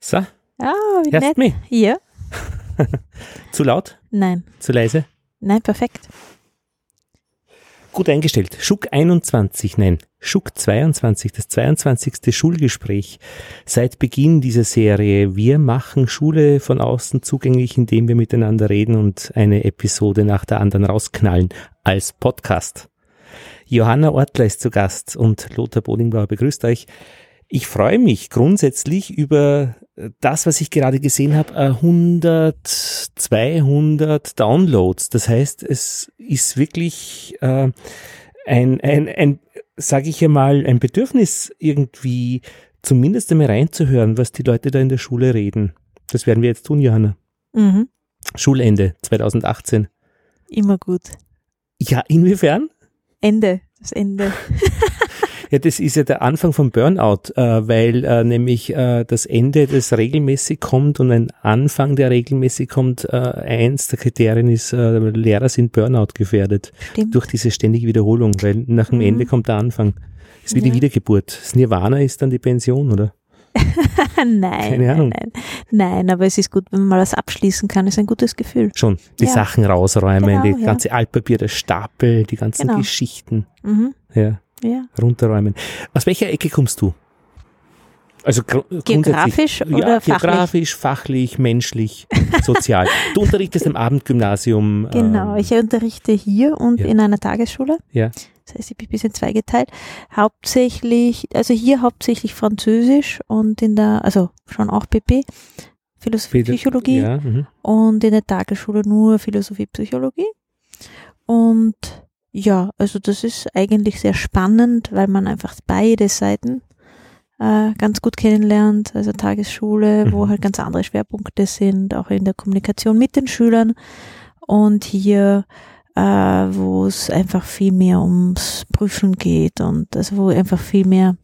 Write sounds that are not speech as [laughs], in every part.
So, Ah, wie hörst nett. mich? Ja? [laughs] Zu laut? Nein. Zu leise? Nein, perfekt. Gut eingestellt. Schuck 21, nein, Schuck 22, das 22. Schulgespräch seit Beginn dieser Serie. Wir machen Schule von außen zugänglich, indem wir miteinander reden und eine Episode nach der anderen rausknallen als Podcast. Johanna Ortler ist zu Gast und Lothar Bodingbauer begrüßt euch. Ich freue mich grundsätzlich über das, was ich gerade gesehen habe, äh, 100, 200 Downloads. Das heißt, es ist wirklich äh, ein, ein, ein sage ich einmal, ein Bedürfnis irgendwie zumindest einmal reinzuhören, was die Leute da in der Schule reden. Das werden wir jetzt tun, Johanna. Mhm. Schulende 2018. Immer gut. Ja, inwiefern? Ende. Das Ende. [laughs] Ja, das ist ja der Anfang vom Burnout, äh, weil äh, nämlich äh, das Ende, das regelmäßig kommt und ein Anfang, der regelmäßig kommt, äh, eins der Kriterien ist, äh, Lehrer sind Burnout gefährdet Stimmt. durch diese ständige Wiederholung, weil nach dem Mhm. Ende kommt der Anfang. Ist wie die Ja. Wiedergeburt. Das Nirvana ist dann die Pension, oder? [laughs] nein, Keine Ahnung. nein, nein. Nein, aber es ist gut, wenn man mal was abschließen kann, ist ein gutes Gefühl. Schon. Die Ja. Sachen rausräumen, Genau, die ja. ganze Altpapier, der Stapel, die ganzen Genau. Geschichten. Mhm. Ja, Ja. runterräumen. Aus welcher Ecke kommst du? Also Geografisch oder ja, fachlich? geografisch, fachlich, menschlich, [laughs] sozial. du unterrichtest am Abendgymnasium. Genau, ähm, ich unterrichte hier und ja. in einer Tagesschule. Ja. Das heißt, ich bin ein bisschen zweigeteilt. Hauptsächlich, also hier hauptsächlich Französisch und in der, also schon auch PP, Philosophie, Philo- Psychologie Ja, mhm. und in der Tagesschule nur Philosophie, Psychologie. Und ja, also das ist eigentlich sehr spannend, weil man einfach beide Seiten äh, ganz gut kennenlernt. Also Tagesschule, wo Mhm. halt ganz andere Schwerpunkte sind, auch in der Kommunikation mit den Schülern. Und hier, äh, wo es einfach viel mehr ums Prüfen geht und also wo einfach viel mehr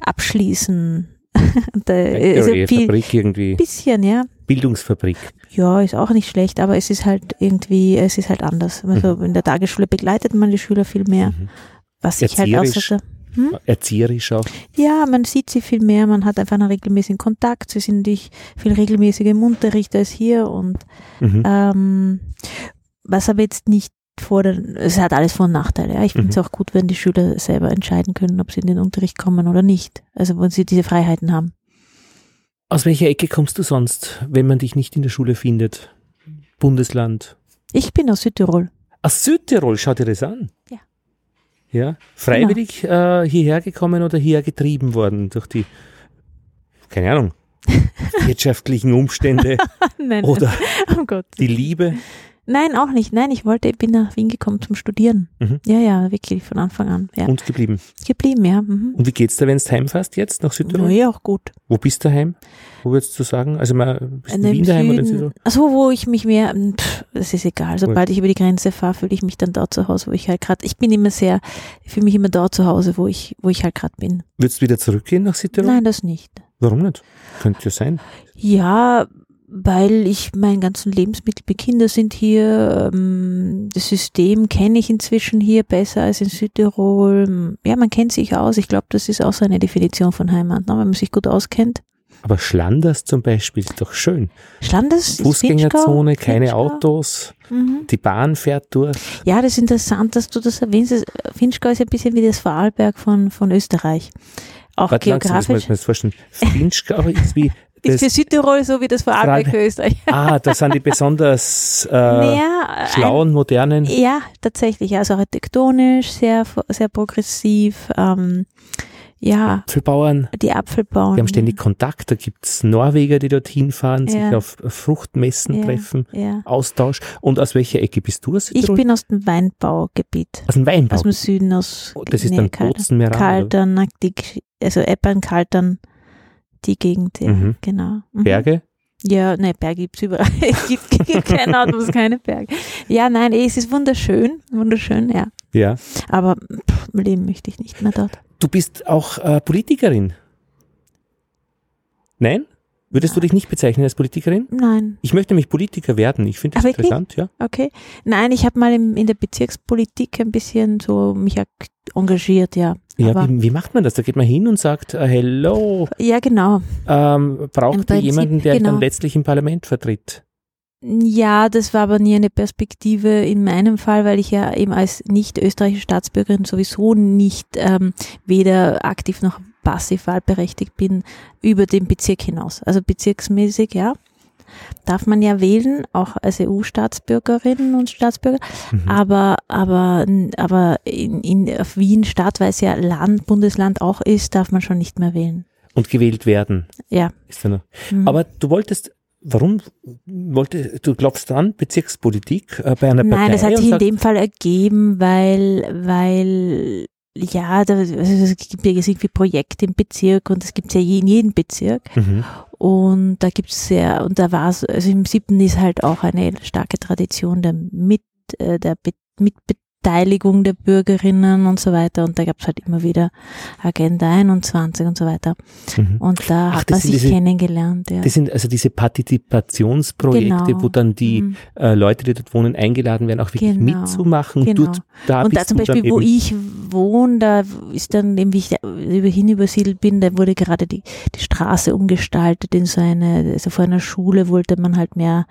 abschließen. [laughs] Und Factory, ja viel, Fabrik irgendwie. bisschen, ja. Bildungsfabrik. Ja, ist auch nicht schlecht, aber es ist halt irgendwie, es ist halt anders. Also in der Tagesschule begleitet man die Schüler viel mehr, Mhm. was sich halt außer Erzieherisch auch. ja, man sieht sie viel mehr, man hat einfach einen regelmäßigen Kontakt, sie sind nicht viel regelmäßiger im Unterricht als hier und Mhm. ähm, was aber jetzt nicht vor den, es hat alles Vor- und Nachteile. Ja. Ich finde es Mhm. auch gut, wenn die Schüler selber entscheiden können, ob sie in den Unterricht kommen oder nicht. Also wenn sie diese Freiheiten haben. Aus welcher Ecke kommst du sonst, wenn man dich nicht in der Schule findet? Bundesland. Ich bin aus Südtirol. Aus Südtirol, schau dir das an. Ja. Ja, freiwillig Genau. äh, hierher gekommen oder hierher getrieben worden durch die, keine Ahnung, [laughs] wirtschaftlichen Umstände Nein, oder oh Gott. die Liebe. Nein, auch nicht. Nein, ich wollte, ich bin nach Wien gekommen zum Studieren. Mhm. Ja, ja, wirklich von Anfang an. Ja. Und geblieben. Geblieben, ja. Mhm. Und wie geht's dir, wenn du heimfährst jetzt nach Südtirol? Ja, auch gut. Wo bist du heim? Wo würdest du sagen? Also mal, bist du in Im Wien daheim oder in. Südtirol? Also wo ich mich mehr, pff, das ist egal. Sobald ich über die Grenze fahre, fühle ich mich dann da zu Hause, wo ich halt gerade, ich bin immer sehr, ich fühle mich immer da zu Hause, wo ich, wo ich halt gerade bin. Würdest du wieder zurückgehen nach Südtirol? Nein, das nicht. Warum nicht? Könnte ja sein. Ja, weil ich meinen ganzen Lebensmittel mit Kinder sind hier. Ähm, das System kenne ich inzwischen hier besser als in Südtirol. Ja, man kennt sich aus. Ich glaube, das ist auch so eine Definition von Heimat, ne? wenn man sich gut auskennt. Aber Schlanders zum Beispiel ist doch schön. Schlanders, ist Fußgängerzone, Finchgau, keine Finchgau. Autos, Mhm. die Bahn fährt durch. Ja, das ist interessant, dass du das erwähnst. Das- Finchgau ist ein bisschen wie das Vorarlberg von, von Österreich. Auch Warte, langsam, das muss geografisch. man sich vorstellen. Finchgau ist wie Ist für Südtirol so wie das Vorarlberg für Österreich. ah, das sind die besonders [laughs] äh, Naja, ein- schlauen, modernen. Ja, tatsächlich. Also architektonisch sehr, sehr progressiv. Ähm, ja, Apfelbauern, die Apfelbauern. die haben ständig Kontakt. Da gibt's Norweger, die dorthin fahren, sich Ja. auf Fruchtmessen Ja, treffen, Ja. Austausch. Und aus welcher Ecke bist du aus Ich bin aus dem Weinbaugebiet. aus dem Weinbau. Aus dem Süden, aus Oh, das ist dann Kaltern. Bozen? Kaltern, die, also Eppern, Kaltern, die Gegend, ja, Mhm. genau. Mhm. Berge? Ja, ne, Berge gibt's überall. [laughs] Es gibt, [laughs] gibt wo es keine Berge. Ja, nein, eh, es ist wunderschön, wunderschön, ja. Ja. Aber pff, leben möchte ich nicht mehr dort. Du bist auch äh, Politikerin. Nein? Würdest du dich nicht bezeichnen als Politikerin? Nein. Ich möchte nämlich Politiker werden. Ich finde das Ah, wirklich? interessant, ja. Okay. Nein, ich habe mal im, in der Bezirkspolitik ein bisschen so mich engagiert, ja. Ja, wie, wie macht man das? Da geht man hin und sagt, äh, hello, ja, genau. ähm, braucht ihr jemanden, der genau. dann letztlich im Parlament vertritt? Ja, das war aber nie eine Perspektive in meinem Fall, weil ich ja eben als nicht österreichische Staatsbürgerin sowieso nicht ähm, weder aktiv noch passiv wahlberechtigt bin über den Bezirk hinaus. Also bezirksmäßig, ja, darf man ja wählen, auch als EU-Staatsbürgerinnen und Staatsbürger. Mhm. Aber, aber, aber in, in auf Wien Stadt, weil es ja Land, Bundesland auch ist, darf man schon nicht mehr wählen. Und gewählt werden. Ja. Ist da noch. Mhm. Aber du wolltest, warum wollte, du glaubst an Bezirkspolitik äh, bei einer Partei? Nein, das hat sich in dem Fall ergeben, weil, weil, ja, da, also es gibt ja irgendwie Projekte im Bezirk und das gibt es ja in jedem Bezirk. Mhm. Und da gibt es sehr, und da war es, also im siebten ist halt auch eine starke Tradition der Mit, äh, der Be Mitbeteiligung der Bürgerinnen und so weiter. Und da gab es halt immer wieder Agenda 21 und so weiter. Mhm. Und da Ach, hat man sich diese- kennengelernt, ja. Das sind also diese Partizipationsprojekte, Genau. wo dann die Mhm. äh, Leute, die dort wohnen, eingeladen werden, auch wirklich Genau. mitzumachen. Und Genau. dort, da Und da zum Beispiel, wo ich wohne, da ist dann, eben, wie ich da hin übersiedelt bin, da wurde gerade die, die Straße umgestaltet in so eine, also vor einer Schule wollte man halt mehr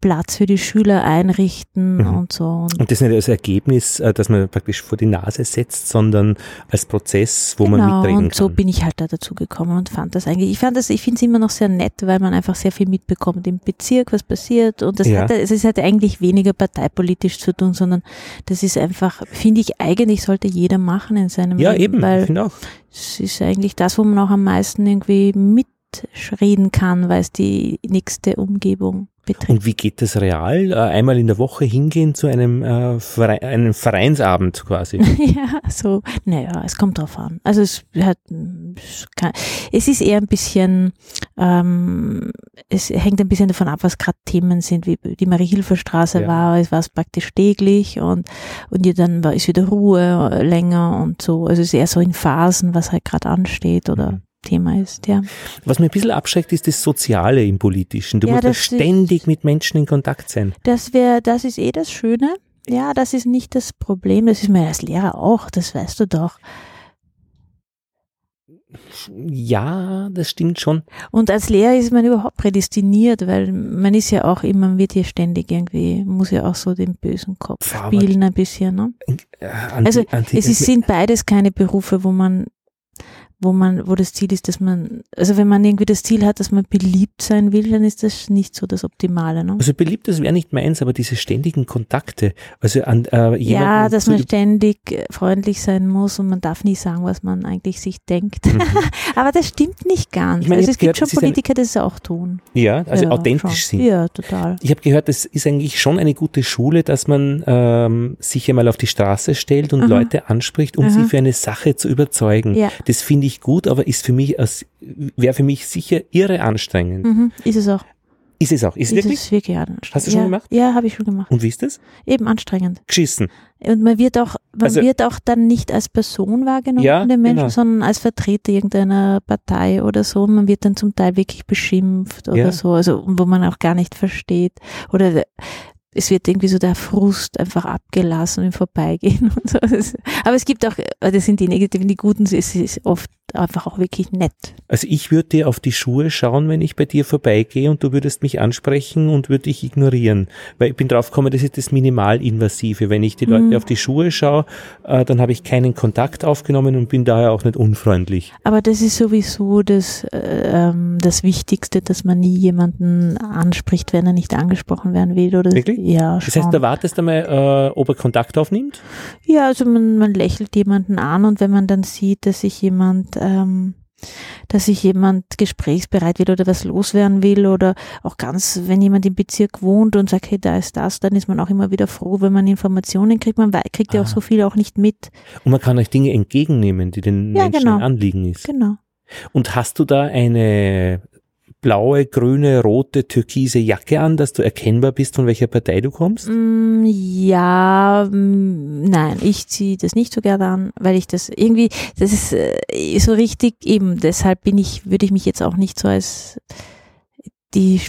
Platz für die Schüler einrichten Mhm. und so. Und Und das nicht als Ergebnis, äh, das man praktisch vor die Nase setzt, sondern als Prozess, wo man genau, mitreden und so kann. bin ich halt da dazu gekommen und fand das eigentlich, ich fand das, ich finde es immer noch sehr nett, weil man einfach sehr viel mitbekommt im Bezirk, was passiert und das Ja. hat, es hat eigentlich weniger parteipolitisch zu tun, sondern das ist einfach, finde ich, eigentlich sollte jeder machen in seinem ja, Leben, eben, weil ich finde auch. es ist eigentlich das, wo man auch am meisten irgendwie mitreden kann, weil es die nächste Umgebung betrifft. Und wie geht das real? Äh, Einmal in der Woche hingehen zu einem, äh, Verein, einem Vereinsabend quasi. [laughs] ja, so, naja, es kommt drauf an. Also es hat, es ist eher ein bisschen, ähm, es hängt ein bisschen davon ab, was gerade Themen sind, wie die Marie-Hilfer-Straße Ja. war, es war es praktisch täglich und, und ja, dann war, ist wieder Ruhe äh, länger und so. Also es ist eher so in Phasen, was halt gerade ansteht oder Mhm. Thema ist, ja. Was mir ein bisschen abschreckt, ist das Soziale im Politischen. Du Ja, musst ja das ist- ständig mit Menschen in Kontakt sein. Das wäre, das ist eh das Schöne. Ja, das ist nicht das Problem. Das ist mir als Lehrer auch, das weißt du doch. Ja, das stimmt schon. Und als Lehrer ist man überhaupt prädestiniert, weil man ist ja auch immer, man wird hier ständig irgendwie, muss ja auch so den bösen Kopf aber- spielen ein bisschen. Ne? Äh, Anti, Also, Anti, Es ist, sind beides keine Berufe, wo man wo man, wo das Ziel ist, dass man, also wenn man irgendwie das Ziel hat, dass man beliebt sein will, dann ist das nicht so das Optimale. Ne? also beliebt, das wäre nicht meins, aber diese ständigen Kontakte, also an äh, jemanden Ja, dass man ständig freundlich sein muss und man darf nie sagen, was man eigentlich sich denkt. Mhm. [laughs] Aber das stimmt nicht ganz. Ich meine, ich also es gibt gehört, schon es ist ein- Politiker, die das auch tun. ja, also ja, authentisch schon. sind. Ja, total. Ich habe gehört, das ist eigentlich schon eine gute Schule, dass man ähm, sich einmal auf die Straße stellt und Aha. Leute anspricht, um Aha. sie für eine Sache zu überzeugen. Ja. Das finde ich gut, aber ist für mich wäre für mich sicher irre anstrengend. Mhm, ist es auch. Ist es auch? Ist, Ist wirklich? es wirklich anstrengend. Hast du schon ja, gemacht? Ja, habe ich schon gemacht. Und wie ist das? Eben anstrengend. Geschissen. Und man wird auch, man Also- wird auch dann nicht als Person wahrgenommen Ja, von den Menschen, genau. sondern als Vertreter irgendeiner Partei oder so. Und man wird dann zum Teil wirklich beschimpft oder Ja. so, also wo man auch gar nicht versteht. Oder der- es wird irgendwie so der Frust einfach abgelassen im Vorbeigehen [laughs] und so. Aber es gibt auch, das sind die negativen, die guten, es ist oft einfach auch wirklich nett. Also ich würde dir auf die Schuhe schauen, wenn ich bei dir vorbeigehe und du würdest mich ansprechen und würde dich ignorieren. Weil ich bin drauf gekommen, das ist das Minimalinvasive. Wenn ich die Leute Mhm. auf die Schuhe schaue, äh, dann habe ich keinen Kontakt aufgenommen und bin daher auch nicht unfreundlich. Aber das ist sowieso das, äh, ähm, das Wichtigste, dass man nie jemanden anspricht, wenn er nicht angesprochen werden will. Oder Wirklich? Ja, Das schon. heißt, da wartest du mal, äh, ob er Kontakt aufnimmt? Ja, also man, man lächelt jemanden an und wenn man dann sieht, dass sich jemand, ähm, dass sich jemand gesprächsbereit wird oder was loswerden will oder auch ganz, wenn jemand im Bezirk wohnt und sagt, hey, da ist das, dann ist man auch immer wieder froh, wenn man Informationen kriegt. Man kriegt ja Ah. auch so viel auch nicht mit. Und man kann euch Dinge entgegennehmen, die den Ja, Menschen genau. Anliegen ist. Genau. Und hast du da eine blaue, grüne, rote, türkise Jacke an, dass du erkennbar bist, von welcher Partei du kommst? Mm, ja, mm, nein, ich ziehe das nicht so gerne an, weil ich das irgendwie, das ist äh, so richtig eben, deshalb bin ich, würde ich mich jetzt auch nicht so als die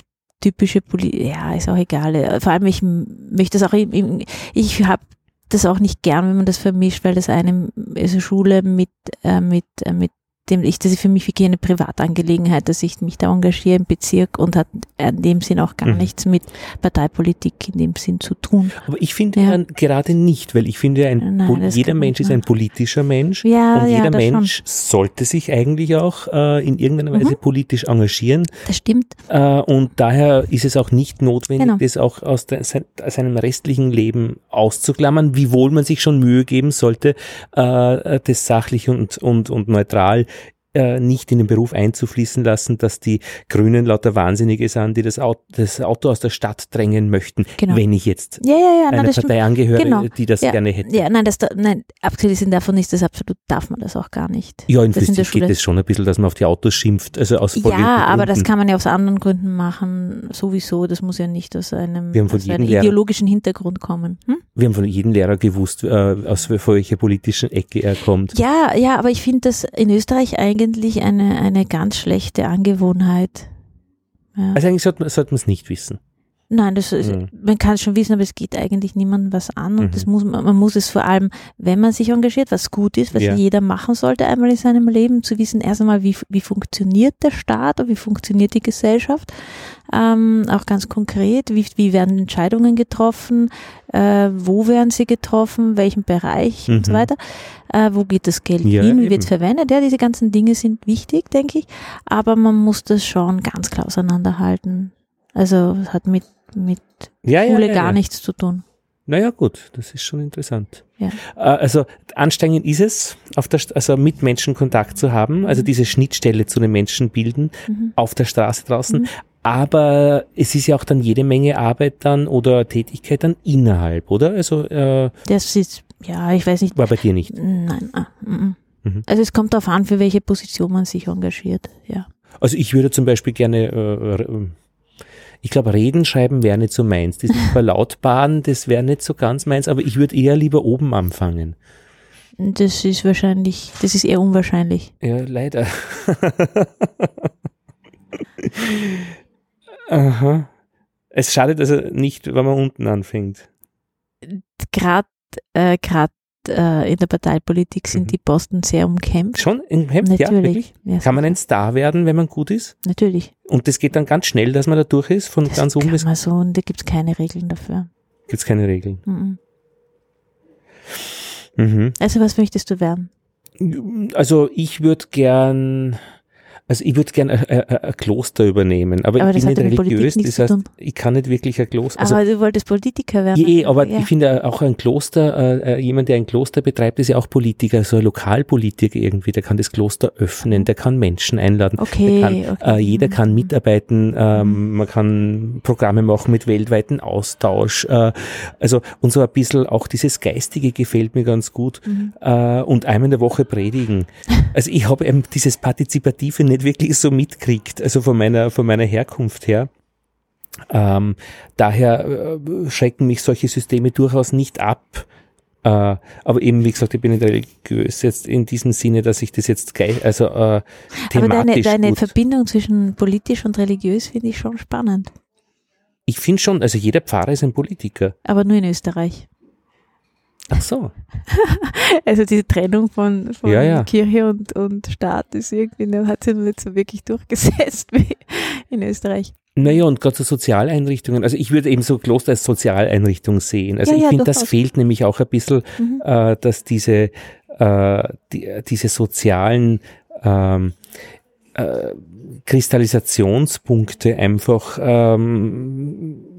typische Poli ja, ist auch egal. Vor allem, ich möchte das auch, ich habe das auch nicht gern, wenn man das vermischt, weil das eine also Schule mit, äh, mit, äh, mit dem ich, das ist für mich wirklich eine Privatangelegenheit, dass ich mich da engagiere im Bezirk und hat in dem Sinn auch gar mhm. nichts mit Parteipolitik in dem Sinn zu tun. Aber ich finde ja. gerade nicht, weil ich finde, ein, Nein, jeder Mensch ist ein politischer Mensch ja, und ja, jeder Mensch schon. sollte sich eigentlich auch äh, in irgendeiner Weise mhm. politisch engagieren. Das stimmt. Äh, und daher ist es auch nicht notwendig, genau. das auch aus, der, seinem restlichen Leben auszuklammern, wiewohl man sich schon Mühe geben sollte, äh, das sachlich und, und, und neutral äh, nicht in den Beruf einzufließen lassen, dass die Grünen lauter Wahnsinnige sind, die das Auto, das Auto aus der Stadt drängen möchten, genau. wenn ich jetzt ja, ja, ja, einer nein, Partei angehöre, genau. die das ja, gerne hätte. Ja, nein, das, nein, abgesehen davon ist das absolut, darf man das auch gar nicht. Ja, in Physik geht es schon ein bisschen, dass man auf die Autos schimpft, also aus Ja, aber das kann man ja aus anderen Gründen machen, sowieso, das muss ja nicht aus einem, aus einem Lehrer, ideologischen Hintergrund kommen. Hm? Wir haben von jedem Lehrer gewusst, äh, aus welcher politischen Ecke er kommt. Ja, ja, aber ich finde das in Österreich eigentlich eine eine ganz schlechte Angewohnheit. Ja. Also eigentlich sollte man es nicht wissen. Nein, das ist, mhm. man kann es schon wissen, aber es geht eigentlich niemandem was an und mhm. das muss man, man muss es vor allem, wenn man sich engagiert, was gut ist, was ja. jeder machen sollte einmal in seinem Leben, zu wissen erst einmal, wie, wie funktioniert der Staat und wie funktioniert die Gesellschaft, ähm, auch ganz konkret, wie, wie werden Entscheidungen getroffen, äh, wo werden sie getroffen, welchen Bereich mhm. und so mhm. weiter, äh, wo geht das Geld ja, hin, wie wird es verwendet, ja, diese ganzen Dinge sind wichtig, denke ich, aber man muss das schon ganz klar auseinanderhalten. Also es hat mit mit ja, Schule ja, gar nichts zu tun. Naja, gut, das ist schon interessant. Ja. Äh, also anstrengend ist es, auf der, also mit Menschen Kontakt zu haben, also mhm. diese Schnittstelle zu den Menschen bilden, mhm. auf der Straße draußen. Mhm. Aber es ist ja auch dann jede Menge Arbeit dann oder Tätigkeit dann innerhalb, oder? Also äh, das ist, ja, ich weiß nicht. War bei dir nicht? Nein. Ah, mm, mm. Also es kommt darauf an, für welche Position man sich engagiert, ja. Also ich würde zum Beispiel gerne äh, ich glaube, Reden schreiben wäre nicht so meins. Das ist [laughs] Verlautbaren, das wäre nicht so ganz meins, aber ich würde eher lieber oben anfangen. Das ist wahrscheinlich, das ist eher unwahrscheinlich. Ja, leider. [laughs] Aha. Es schadet also nicht, wenn man unten anfängt. Gerade äh, grad äh, in der Parteipolitik sind mhm. die Posten sehr umkämpft. Schon umkämpft, Natürlich. ja, Kann man ein Star werden, wenn man gut ist? Natürlich. Und das geht dann ganz schnell, dass man da durch ist, von das ganz oben bis... so, und da gibt es keine Regeln dafür. Gibt es keine Regeln? Mhm. Mhm. Also was möchtest du werden? Also ich würde gern also ich würde gerne ein Kloster übernehmen, aber, aber ich bin nicht religiös, das heißt, ich kann nicht wirklich ein Kloster. Also, aber du wolltest Politiker werden. Je, aber ja. ich finde auch ein Kloster, äh, jemand, der ein Kloster betreibt, ist ja auch Politiker, so ein Lokalpolitiker irgendwie, der kann das Kloster öffnen, der kann Menschen einladen. Okay, kann, okay. Äh, jeder kann mhm. mitarbeiten, ähm, mhm. man kann Programme machen mit weltweiten Austausch. Äh, also und so ein bisschen auch dieses Geistige gefällt mir ganz gut mhm. äh, und einmal in der Woche predigen. [laughs] Also ich habe eben dieses Partizipative nicht wirklich so mitkriegt, also von meiner, von meiner Herkunft her. Ähm, daher äh, schrecken mich solche Systeme durchaus nicht ab. Äh, aber eben, wie gesagt, ich bin nicht religiös jetzt in diesem Sinne, dass ich das jetzt gleich, also äh, thematisch Aber deine, deine Verbindung zwischen politisch und religiös finde ich schon spannend. Ich finde schon, also jeder Pfarrer ist ein Politiker. Aber nur in Österreich. Ach so. [laughs] Also diese Trennung von, von ja, ja. Kirche und, und Staat ist irgendwie, hat sich noch nicht so wirklich durchgesetzt [laughs] wie in Österreich. Naja, und gerade so Sozialeinrichtungen, also ich würde eben so Kloster als Sozialeinrichtung sehen. Also ja, ich finde, das fehlt nämlich auch ein bisschen, mhm. äh, dass diese, äh, die, diese sozialen ähm, äh, Kristallisationspunkte einfach ähm,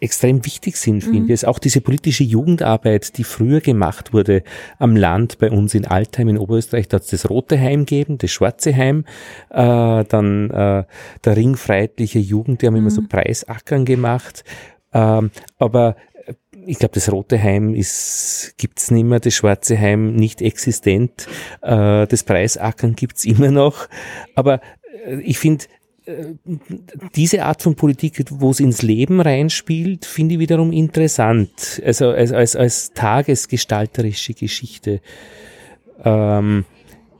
extrem wichtig sind, finde mhm. ich. Auch diese politische Jugendarbeit, die früher gemacht wurde am Land bei uns in Altheim in Oberösterreich, da hat es das Rote Heim gegeben, das Schwarze Heim, äh, dann äh, der ringfreiheitliche Jugend, die haben mhm. immer so mhm. Preisackern gemacht. Ähm, aber äh, ich glaube, das Rote Heim ist, gibt's nicht mehr, das Schwarze Heim nicht existent, äh, das Preisackern gibt's [laughs] immer noch. Aber äh, ich finde, diese Art von Politik, wo es ins Leben reinspielt, finde ich wiederum interessant. Also als, als, als tagesgestalterische Geschichte. Ähm,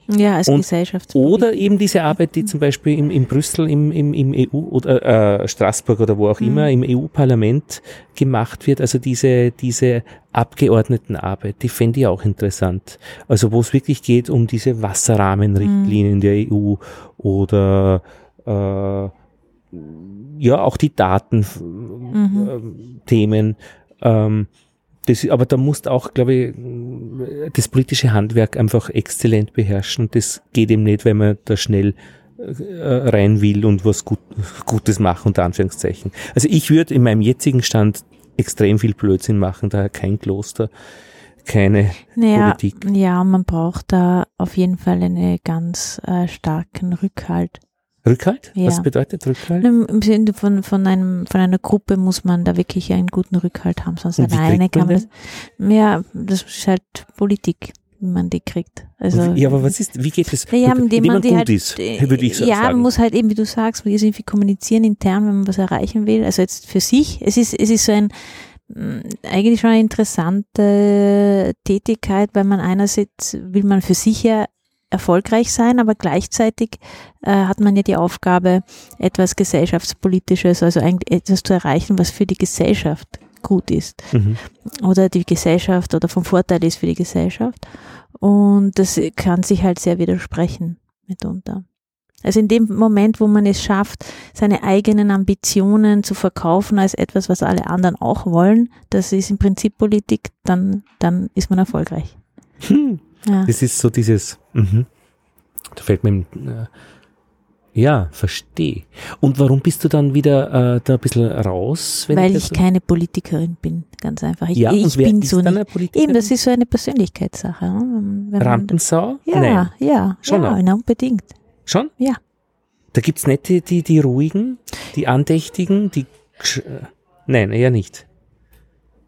Ja, als Gesellschaftspolitik. Oder eben diese Arbeit, die zum Beispiel im, in Brüssel, im, im, im EU oder äh, Straßburg oder wo auch Mhm. immer, im EU-Parlament gemacht wird. Also diese, diese Abgeordnetenarbeit, die fände ich auch interessant. Also wo es wirklich geht um diese Wasserrahmenrichtlinien der EU oder äh, ja auch die Datenthemen. Ähm, das, aber da musst auch, glaube ich, das politische Handwerk einfach exzellent beherrschen. Das geht eben nicht, wenn man da schnell äh, rein will und was Gut, Gutes machen, unter Anführungszeichen. Also ich würde in meinem jetzigen Stand extrem viel Blödsinn machen, daher kein Kloster, keine Naja, Politik. ja, man braucht da auf jeden Fall einen ganz äh, starken Rückhalt. Rückhalt? Was Ja. bedeutet Rückhalt? Im, Sinne von, von, einem, von einer Gruppe muss man da wirklich einen guten Rückhalt haben, sonst alleine kann man man das. Ja, das ist halt Politik, wie man die kriegt. Also, ja, aber was ist, wie geht es? Ja, indem man die gut halt, ist, würde ich so ja, sagen. man muss halt eben, wie du sagst, irgendwie kommunizieren intern, wenn man was erreichen will. Also jetzt für sich, es ist, es ist so ein, mh, eigentlich schon eine interessante Tätigkeit, weil man einerseits will man für sich ja erfolgreich sein, aber gleichzeitig äh, hat man ja die Aufgabe, etwas gesellschaftspolitisches, also eigentlich etwas zu erreichen, was für die Gesellschaft gut ist Mhm. oder die Gesellschaft oder vom Vorteil ist für die Gesellschaft. Und das kann sich halt sehr widersprechen mitunter. Also in dem Moment, wo man es schafft, seine eigenen Ambitionen zu verkaufen als etwas, was alle anderen auch wollen, das ist im Prinzip Politik, dann, dann ist man erfolgreich. Hm. Ja. Das ist so dieses, mhm. da fällt mir, äh, ja, verstehe. Und warum bist du dann wieder äh, da ein bisschen raus? Weil ich so- keine Politikerin bin, ganz einfach. Ich, ja, ich bin so eine Politikerin? Eben, das ist so eine Persönlichkeitssache. ne? Rampensau? Ja, Nein. ja, Schon ja, na, unbedingt. Schon? Ja. Da gibt's nicht die, die, die ruhigen, die andächtigen, die, äh, nein, eher nicht.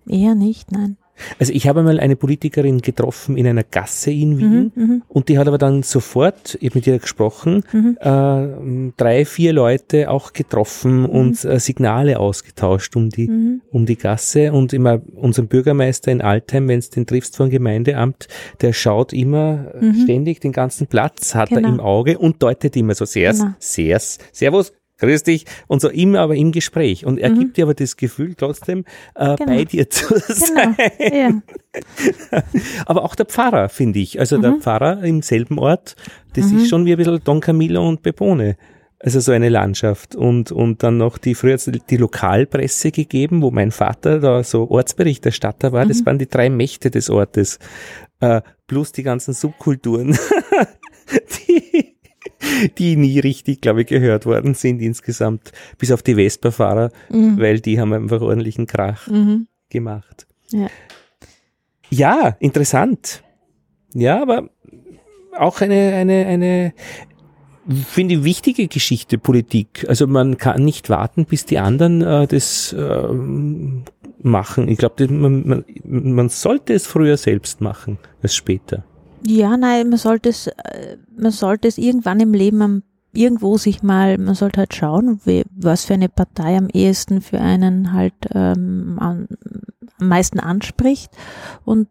Eher nicht, nein. Also ich habe mal eine Politikerin getroffen in einer Gasse in Wien Mhm, mhm, und die hat aber dann sofort, ich habe mit ihr gesprochen, mhm. äh, drei, vier Leute auch getroffen und äh, Signale ausgetauscht um die, Mhm. um die Gasse und immer unseren Bürgermeister in Altheim, wenn es den triffst vom Gemeindeamt, der schaut immer äh, Mhm. ständig den ganzen Platz, hat Genau. er im Auge und deutet immer so sehr, Genau. sehr, servus, grüß dich und so immer aber im Gespräch und er Mhm. gibt dir aber das Gefühl trotzdem äh, Genau. bei dir zu Genau. sein. Ja. [laughs] Aber auch der Pfarrer, finde ich. Also der Mhm. Pfarrer im selben Ort, das Mhm. ist schon wie ein bisschen Don Camillo und Pepone. Also so eine Landschaft. Und, und dann noch die, früher die Lokalpresse gegeben, wo mein Vater da so Ortsberichterstatter war. Das Mhm. waren die drei Mächte des Ortes. Äh, plus die ganzen Subkulturen, [laughs] die nie richtig, glaube ich, gehört worden sind insgesamt. Bis auf die Vespa-Fahrer, Mhm. weil die haben einfach ordentlichen Krach Mhm. gemacht. Ja. Ja, interessant. Ja, aber auch eine, eine, eine, finde ich, wichtige Geschichte Politik. Also man kann nicht warten, bis die anderen äh, das ähm, machen. Ich glaube, man, man, man sollte es früher selbst machen als später. Ja, nein, man sollte es, äh, man sollte es irgendwann im Leben am, irgendwo sich mal, man sollte halt schauen, wie, was für eine Partei am ehesten für einen halt ähm, am, am meisten anspricht und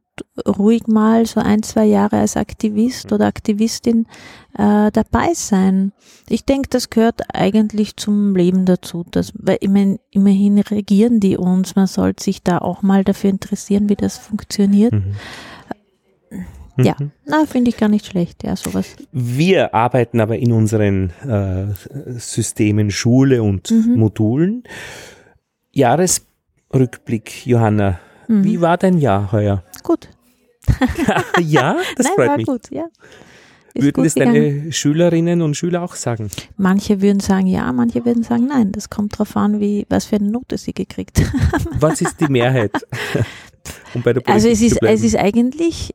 ruhig mal so ein, zwei Jahre als Aktivist oder Aktivistin äh, dabei sein. Ich denke, das gehört eigentlich zum Leben dazu, dass, weil ich mein, immerhin regieren die uns, man sollte sich da auch mal dafür interessieren, wie das funktioniert. Mhm. Ja. Mhm. Na, finde ich gar nicht schlecht, ja, sowas. Wir arbeiten aber in unseren äh, Systemen Schule und Mhm. Modulen. Jahresrückblick, Johanna. Mhm. Wie war dein Jahr heuer? Gut. [laughs] ja, das Nein, freut war mich. gut, ja. Ist Würden das gegangen. deine Schülerinnen und Schüler auch sagen? Manche würden sagen ja, manche würden sagen nein. Das kommt drauf an, wie, was für eine Note sie gekriegt [laughs] haben. Was ist die Mehrheit? [laughs] um bei der Politik Also es ist, es ist eigentlich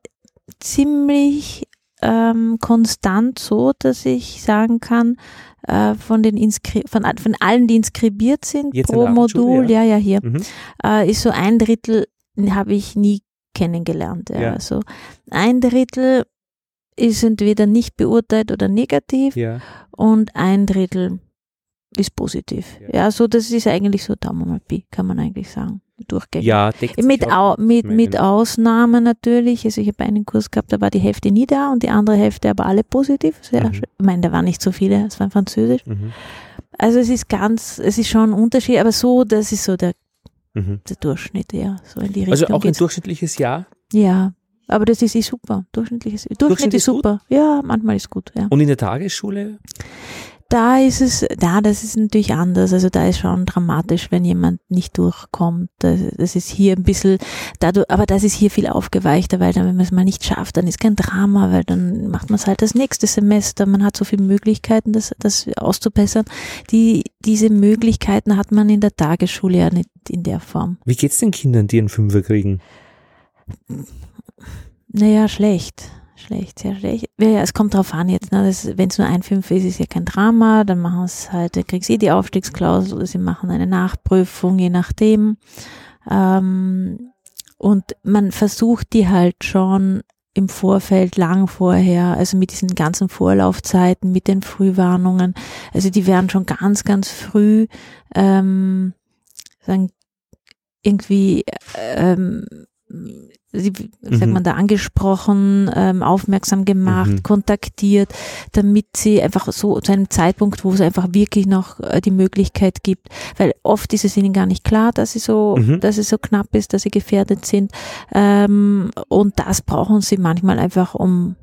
ziemlich ähm, konstant so, dass ich sagen kann, äh, von den Inskri von, von allen, die inskribiert sind Jetzt pro Modul, ja, ja, hier, Mhm. äh, ist so ein Drittel habe ich nie kennengelernt. Ja. Ja. Also ein Drittel ist entweder nicht beurteilt oder negativ Ja. und ein Drittel ist positiv. Ja. Ja, so das ist eigentlich so Daumen mal Pi, kann man eigentlich sagen. Durchgängig. Ja, Mit, au, mit, mit Ausnahmen natürlich. Also ich habe einen Kurs gehabt, da war die Hälfte nie da und die andere Hälfte aber alle positiv. Sehr Mhm. schön. Ich meine, da waren nicht so viele, es war Französisch. Mhm. Also es ist ganz, es ist schon ein Unterschied, aber so, das ist so der, Mhm. der Durchschnitt, ja. So in die Richtung. Also auch ein geht's. durchschnittliches Jahr. Ja, aber das ist eh super. Durchschnittliches, Durchschnitt, Durchschnitt ist ist super. Ja, manchmal ist gut, ja. Und in der Tagesschule? Da ist es, da, das ist natürlich anders. Also da ist schon dramatisch, wenn jemand nicht durchkommt. Das, das ist hier ein bisschen, dadurch, aber das ist hier viel aufgeweichter, weil dann, wenn man es mal nicht schafft, dann ist kein Drama, weil dann macht man es halt das nächste Semester. Man hat so viele Möglichkeiten, das, das auszubessern. Die, diese Möglichkeiten hat man in der Tagesschule ja nicht in der Form. Wie geht's den Kindern, die einen Fünfer kriegen? Naja, schlecht. Schlecht, sehr schlecht. Ja, es kommt drauf an jetzt. Ne? Wenn es nur ein Fünf ist, ist ja kein Drama. Dann machen es halt, dann kriegst du eh die Aufstiegsklausel, oder sie machen eine Nachprüfung, je nachdem. Ähm, und man versucht die halt schon im Vorfeld, lang vorher, also mit diesen ganzen Vorlaufzeiten, mit den Frühwarnungen. Also die werden schon ganz, ganz früh ähm, sagen, irgendwie ähm, wie sagt Mhm. man da, angesprochen, ähm, aufmerksam gemacht, Mhm. kontaktiert, damit sie einfach so zu einem Zeitpunkt, wo es einfach wirklich noch äh, die Möglichkeit gibt, weil oft ist es ihnen gar nicht klar, dass sie so, Mhm. dass es so knapp ist, dass sie gefährdet sind. Ähm, und das brauchen sie manchmal einfach, um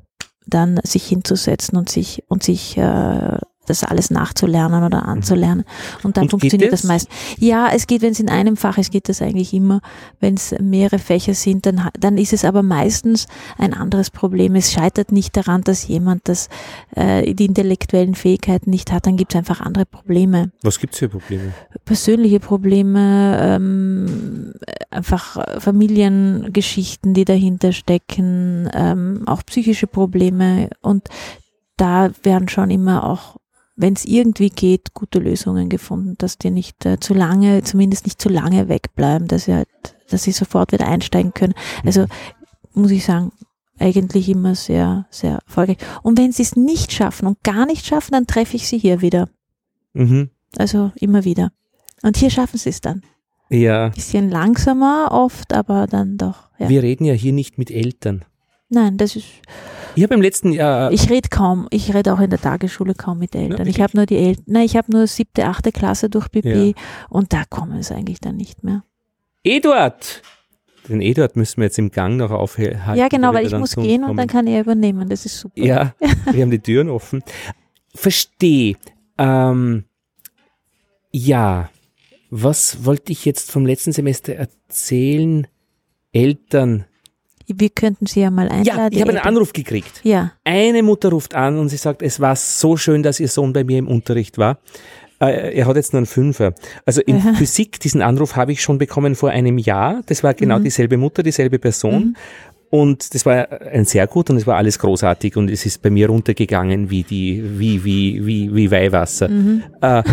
dann sich hinzusetzen und sich und sich äh, das alles nachzulernen oder anzulernen. Und dann Mhm. Und funktioniert das? meist. Ja, es geht, wenn es in einem Fach ist, geht das eigentlich immer. Wenn es mehrere Fächer sind, dann, dann ist es aber meistens ein anderes Problem. Es scheitert nicht daran, dass jemand das, äh, die intellektuellen Fähigkeiten nicht hat, dann gibt es einfach andere Probleme. Was gibt's für Probleme? Persönliche Probleme, ähm, einfach Familiengeschichten, die dahinter stecken, ähm, auch psychische Probleme und da werden schon immer auch wenn es irgendwie geht, gute Lösungen gefunden, dass die nicht äh, zu lange, zumindest nicht zu lange wegbleiben, dass sie halt, dass sie sofort wieder einsteigen können. Also muss ich sagen, eigentlich immer sehr, sehr erfolgreich. Und wenn sie es nicht schaffen und gar nicht schaffen, dann treffe ich sie hier wieder. Mhm. Also immer wieder. Und hier schaffen sie es dann. Ja, Bisschen langsamer oft, aber dann doch. Ja. wir reden ja hier nicht mit Eltern. Nein, das ist. Ich habe im letzten Jahr, Ich rede kaum. Ich rede auch in der Tagesschule kaum mit Eltern. ich wirklich? habe nur die Eltern. Nein, ich habe nur siebte, achte Klasse durch BB Ja. und da kommen es eigentlich dann nicht mehr. Eduard! Den Eduard müssen wir jetzt im Gang noch aufhalten. ja, genau, weil ich muss gehen und kommen. dann kann er übernehmen. Das ist super. Ja, wir haben die Türen offen. Versteh. Ähm, ja, was wollte ich jetzt vom letzten Semester erzählen? Eltern. Wir könnten sie ja mal einladen. Ja, ich habe einen Anruf gekriegt. Ja, Eine Mutter ruft an und sie sagt, es war so schön, dass ihr Sohn bei mir im Unterricht war. Äh, Er hat jetzt nur einen Fünfer. Also in Aha. [laughs] Physik, diesen Anruf habe ich schon bekommen vor einem Jahr. Das war Mhm. genau dieselbe Mutter, dieselbe Person. Und das war ein sehr gut und es war alles großartig und es ist bei mir runtergegangen wie die, wie, wie, wie, wie Weihwasser. Mhm. Äh, [laughs]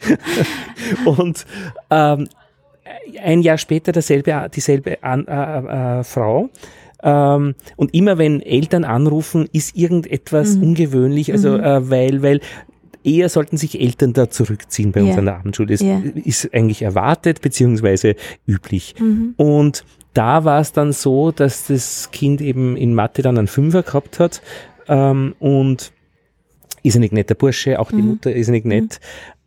[laughs] und ähm, ein Jahr später derselbe, dieselbe an, äh, äh, Frau. Ähm, und immer wenn Eltern anrufen, ist irgendetwas Mhm. ungewöhnlich, also äh, weil, weil eher sollten sich Eltern da zurückziehen bei uns Ja. an der Abendschule. Das Ja. ist eigentlich erwartet beziehungsweise üblich. Mhm. Und da war es dann so, dass das Kind eben in Mathe dann einen Fünfer gehabt hat ähm, und ist ein nicht netter Bursche, auch die Mhm. Mutter ist nicht nett,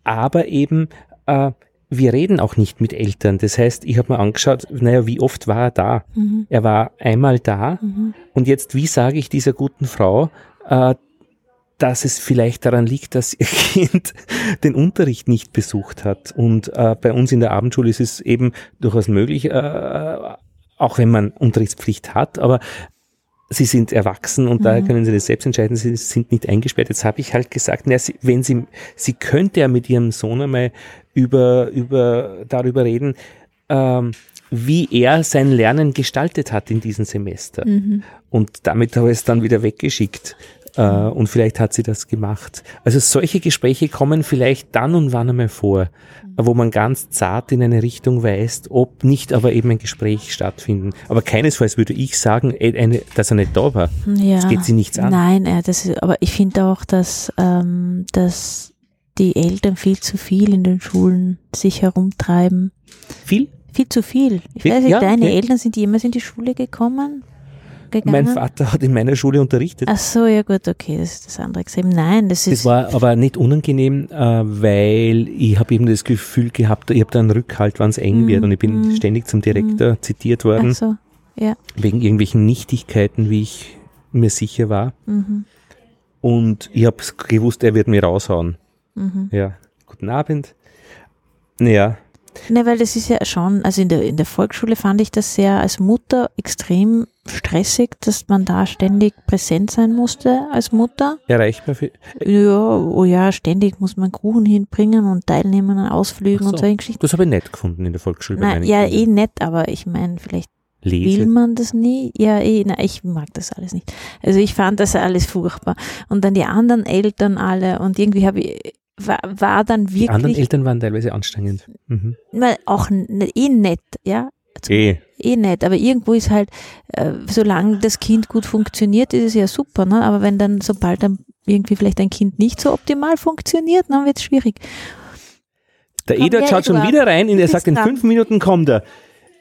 aber eben äh, wir reden auch nicht mit Eltern. Das heißt, ich habe mir angeschaut, naja, wie oft war er da? Mhm. Er war einmal da Mhm. und jetzt, wie sage ich dieser guten Frau, äh, dass es vielleicht daran liegt, dass ihr [laughs] Kind den Unterricht nicht besucht hat. Und äh, bei uns in der Abendschule ist es eben durchaus möglich, äh, auch wenn man Unterrichtspflicht hat, aber sie sind erwachsen und daher Mhm. können sie das selbst entscheiden, sie sind nicht eingesperrt. Jetzt habe ich halt gesagt, na, sie, wenn sie, sie könnte ja mit ihrem Sohn einmal über, über, darüber reden, ähm, wie er sein Lernen gestaltet hat in diesem Semester. Mhm. Und damit habe ich es dann wieder weggeschickt. Äh, und vielleicht hat sie das gemacht. Also solche Gespräche kommen vielleicht dann und wann einmal vor, wo man ganz zart in eine Richtung weist, ob nicht aber eben ein Gespräch stattfinden. Aber keinesfalls würde ich sagen, eh, eine, dass er nicht da war. Ja. Das geht sie nichts an. Nein, äh, das ist, aber ich finde auch, dass, ähm, dass die Eltern viel zu viel in den Schulen sich herumtreiben. Viel? Viel zu viel. Ich weiß nicht, Ja, deine ja. Eltern sind jemals in die Schule gekommen? Gegangen? Mein Vater hat in meiner Schule unterrichtet. Ach so, ja gut, okay, das ist das andere Extrem. Nein, das ist Das war aber nicht unangenehm, äh, weil ich habe eben das Gefühl gehabt, ich habe da einen Rückhalt, wann es eng Mhm, wird und ich bin mhm, ständig zum Direktor zitiert worden, Ach so, ja. wegen irgendwelchen Nichtigkeiten, wie ich mir sicher war. Mhm, Und ich habe gewusst, er wird mir raushauen. mhm. Ja, guten Abend. Naja, Ne, weil das ist ja schon, also in der, in der Volksschule fand ich das sehr als Mutter extrem stressig, dass man da ständig präsent sein musste als Mutter. erreichbar für. Ja, oh ja, ständig muss man Kuchen hinbringen und teilnehmen an Ausflügen Ach und so. solche Geschichten. Das habe ich nett gefunden in der Volksschule. bei Nein, meinen ja, eh nett, aber ich meine, vielleicht will Lese. man das nie. Ja, eh, na, ich mag das alles nicht. Also ich fand das alles furchtbar. Und dann die anderen Eltern alle und irgendwie habe ich, war, war dann Die anderen wirklich, Eltern waren teilweise anstrengend. Mhm. weil auch eh nett, ja. Eh. eh nett, aber irgendwo ist halt, äh, solange das Kind gut funktioniert, ist es ja super, ne? aber wenn dann, sobald dann irgendwie vielleicht ein Kind nicht so optimal funktioniert, dann wird es schwierig. Der Komm Eduard schaut schon wieder rein und er sagt, in fünf Minuten kommt er.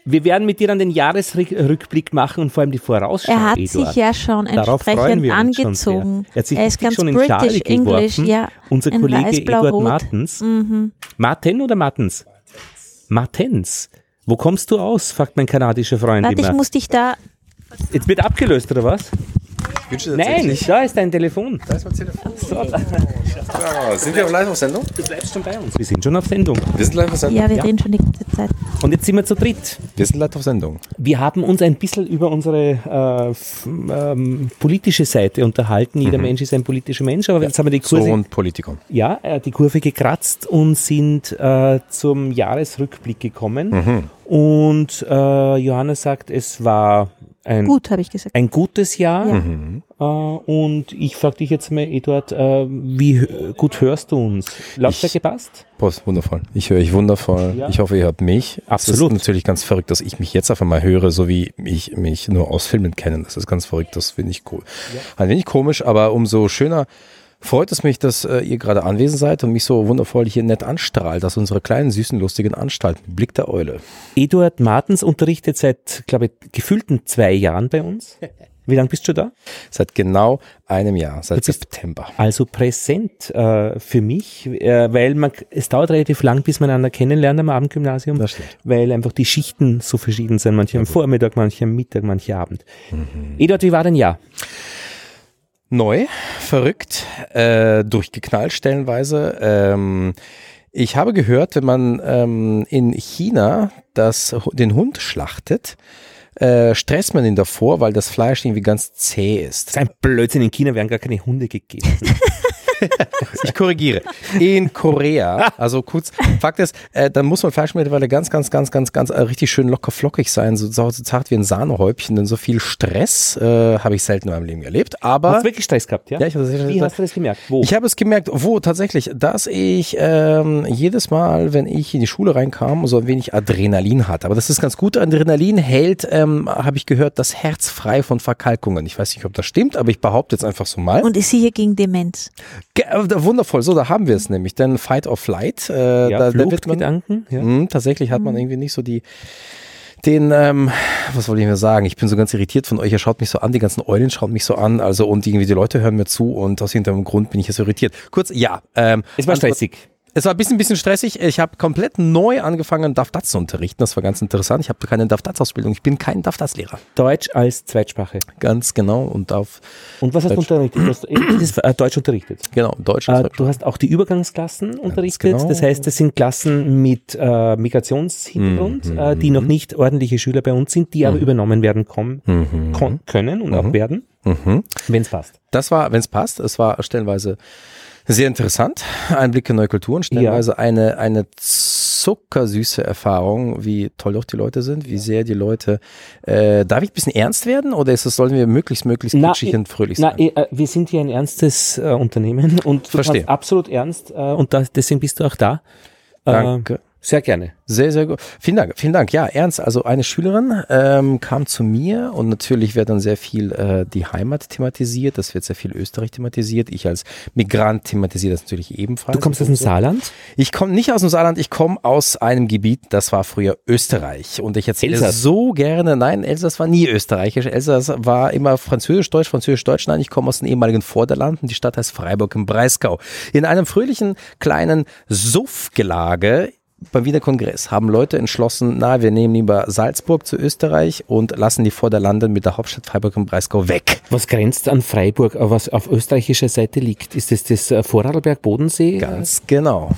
Wir werden mit dir dann den Jahresrückblick machen und vor allem die Vorausschau, Er hat Eduard. sich ja schon entsprechend uns schon angezogen. Er hat sich Er ist ganz schon in British English, geworfen. ja. Unser Kollege weiß-blau-rot. Eduard Martens. Mhm. Martin oder Martens? Martens. Wo kommst du aus? fragt mein kanadischer Freund Warte, ich immer. muss dich da, Jetzt wird abgelöst, oder was? Wünsche dir Nein, tatsächlich- da ist dein Telefon. Da ist mein Telefon. Ja, sind wir auch live auf Sendung? Du bleibst schon bei uns. Wir sind schon auf Sendung. Wir sind live auf Sendung. ja, wir Ja. drehen schon die ganze Zeit. Und jetzt sind wir zu dritt. Wir sind live auf Sendung. Wir haben uns ein bisschen über unsere äh, ähm, politische Seite unterhalten. Jeder Mensch ist ein politischer Mensch, aber jetzt haben wir die Mhm. So Kurve, und Politikum. ja, äh, die Kurve gekratzt und sind äh, zum Jahresrückblick gekommen. Mhm. Und äh, Johanna sagt, es war ein, Gut, habe ich gesagt. ein gutes Jahr. Ja. Mhm. Äh, und ich frage dich jetzt mal, Eduard, äh, wie gut hörst du uns? Lautstärke passt? Prost, wundervoll. Ich höre euch wundervoll. Ja. Ich hoffe, ihr hört mich. Absolut. Es ist natürlich ganz verrückt, dass ich mich jetzt auf einmal höre, so wie ich mich nur aus Filmen kenne. Das ist ganz verrückt. Das finde ich cool. Ein wenig komisch, aber umso schöner freut es mich, dass äh, ihr gerade anwesend seid und mich so wundervoll hier nett anstrahlt aus unserer kleinen, süßen, lustigen Anstalt. mit Blick der Eule. Eduard Martens unterrichtet seit, glaube ich, gefühlten zwei Jahren bei uns. [laughs] Wie lange bist du da? Seit genau einem Jahr, seit Du bist- September. Also präsent äh, für mich, äh, weil man, es dauert relativ lang, bis man einander kennenlernt am Abendgymnasium, Das stimmt. weil einfach die Schichten so verschieden sind. Manche am Vormittag, manche am Mittag, manche Abend. Mhm. Eduard, wie war dein Jahr? Neu, verrückt, äh, durchgeknallt stellenweise. Ähm, ich habe gehört, wenn man ähm, in China das, den Hund schlachtet, äh, stresst man ihn davor, weil das Fleisch irgendwie ganz zäh ist. Das ist ein Blödsinn, in China werden gar keine Hunde gegessen. [laughs] Ich korrigiere. In Korea, also kurz, Fakt ist, äh, da muss man Fleisch mittlerweile ganz, ganz, ganz, ganz, ganz äh, richtig schön locker flockig sein, so, so, zart wie ein Sahnehäubchen, denn so viel Stress äh, habe ich selten in meinem Leben erlebt. Aber Hast du wirklich Stress gehabt, ja? Ja, ich habe das Wie hast du das gemerkt? Wo? Ich habe es gemerkt, wo tatsächlich, dass ich ähm, jedes Mal, wenn ich in die Schule reinkam, so ein wenig Adrenalin hatte. Aber das ist ganz gut. Adrenalin hält, ähm, habe ich gehört, das Herz frei von Verkalkungen. Ich weiß nicht, ob das stimmt, aber ich behaupte jetzt einfach so mal. Und ist sie hier gegen Demenz? Ge äh, wundervoll, so, da haben wir es nämlich. Denn Fight or Flight, äh, ja, da, da wird man, Fluchtgedanken? Ja. Mh, tatsächlich hat man irgendwie nicht so die den, ähm, was wollte ich mir sagen? Ich bin so ganz irritiert von euch. Ihr schaut mich so an, die ganzen Eulen schauen mich so an, also und irgendwie die Leute hören mir zu und aus irgendeinem Grund bin ich jetzt so irritiert. Kurz, ja. Ähm, Es war Antwort- stressig. Es war ein bisschen, bisschen stressig. Ich habe komplett neu angefangen, DAF-DATS zu unterrichten. Das war ganz interessant. Ich habe keine DAF-DATS-Ausbildung. Ich bin kein DAF-DATS-Lehrer. Deutsch als Zweitsprache. Ganz genau. Und auf, Und was hast du Deutsch. unterrichtet? Du hast äh, [clears throat] äh, Deutsch unterrichtet. genau, Deutsch. Äh, du hast auch die Übergangsklassen unterrichtet. genau. Das heißt, das sind Klassen mit äh, Migrationshintergrund, Mhm. äh, die noch nicht ordentliche Schüler bei uns sind, die aber übernommen werden kommen, Mhm. können und auch werden, Mhm. wenn es passt. Das war, wenn es passt, es war stellenweise sehr interessant. Einblick in neue Kulturen, stellenweise eine, eine zuckersüße Erfahrung, wie toll doch die Leute sind, wie sehr die Leute. Äh, darf ich ein bisschen ernst werden oder ist es, sollen wir möglichst, möglichst Na, kitschig und fröhlich Na, sein? eh, äh, wir sind hier ein ernstes äh, Unternehmen und du Verstehe. absolut ernst äh, und da, deswegen bist du auch da. Äh, Danke. Sehr gerne. Sehr, sehr gut. Vielen Dank, vielen Dank. Ja, ernst. Also eine Schülerin ähm, kam zu mir und natürlich wird dann sehr viel äh, die Heimat thematisiert. Das wird sehr viel Österreich thematisiert. Ich als Migrant thematisiere das natürlich ebenfalls. Du kommst aus dem Saarland? Ich komme nicht aus dem Saarland. Ich komme aus einem Gebiet, das war früher Österreich. Und ich erzähle Elsass. so gerne. Nein, Elsass war nie österreichisch. Elsass war immer französisch-deutsch, französisch-deutsch. Nein, ich komme aus dem ehemaligen Vorderland und die Stadt heißt Freiburg im Breisgau. In einem fröhlichen kleinen Suffgelage beim Wiener Kongress haben Leute entschlossen, na, wir nehmen lieber Salzburg zu Österreich und lassen die Vorderlande mit der Hauptstadt Freiburg im Breisgau weg. Was grenzt an Freiburg, was auf österreichischer Seite liegt? Ist das das äh, Vorarlberg-Bodensee? Ganz genau.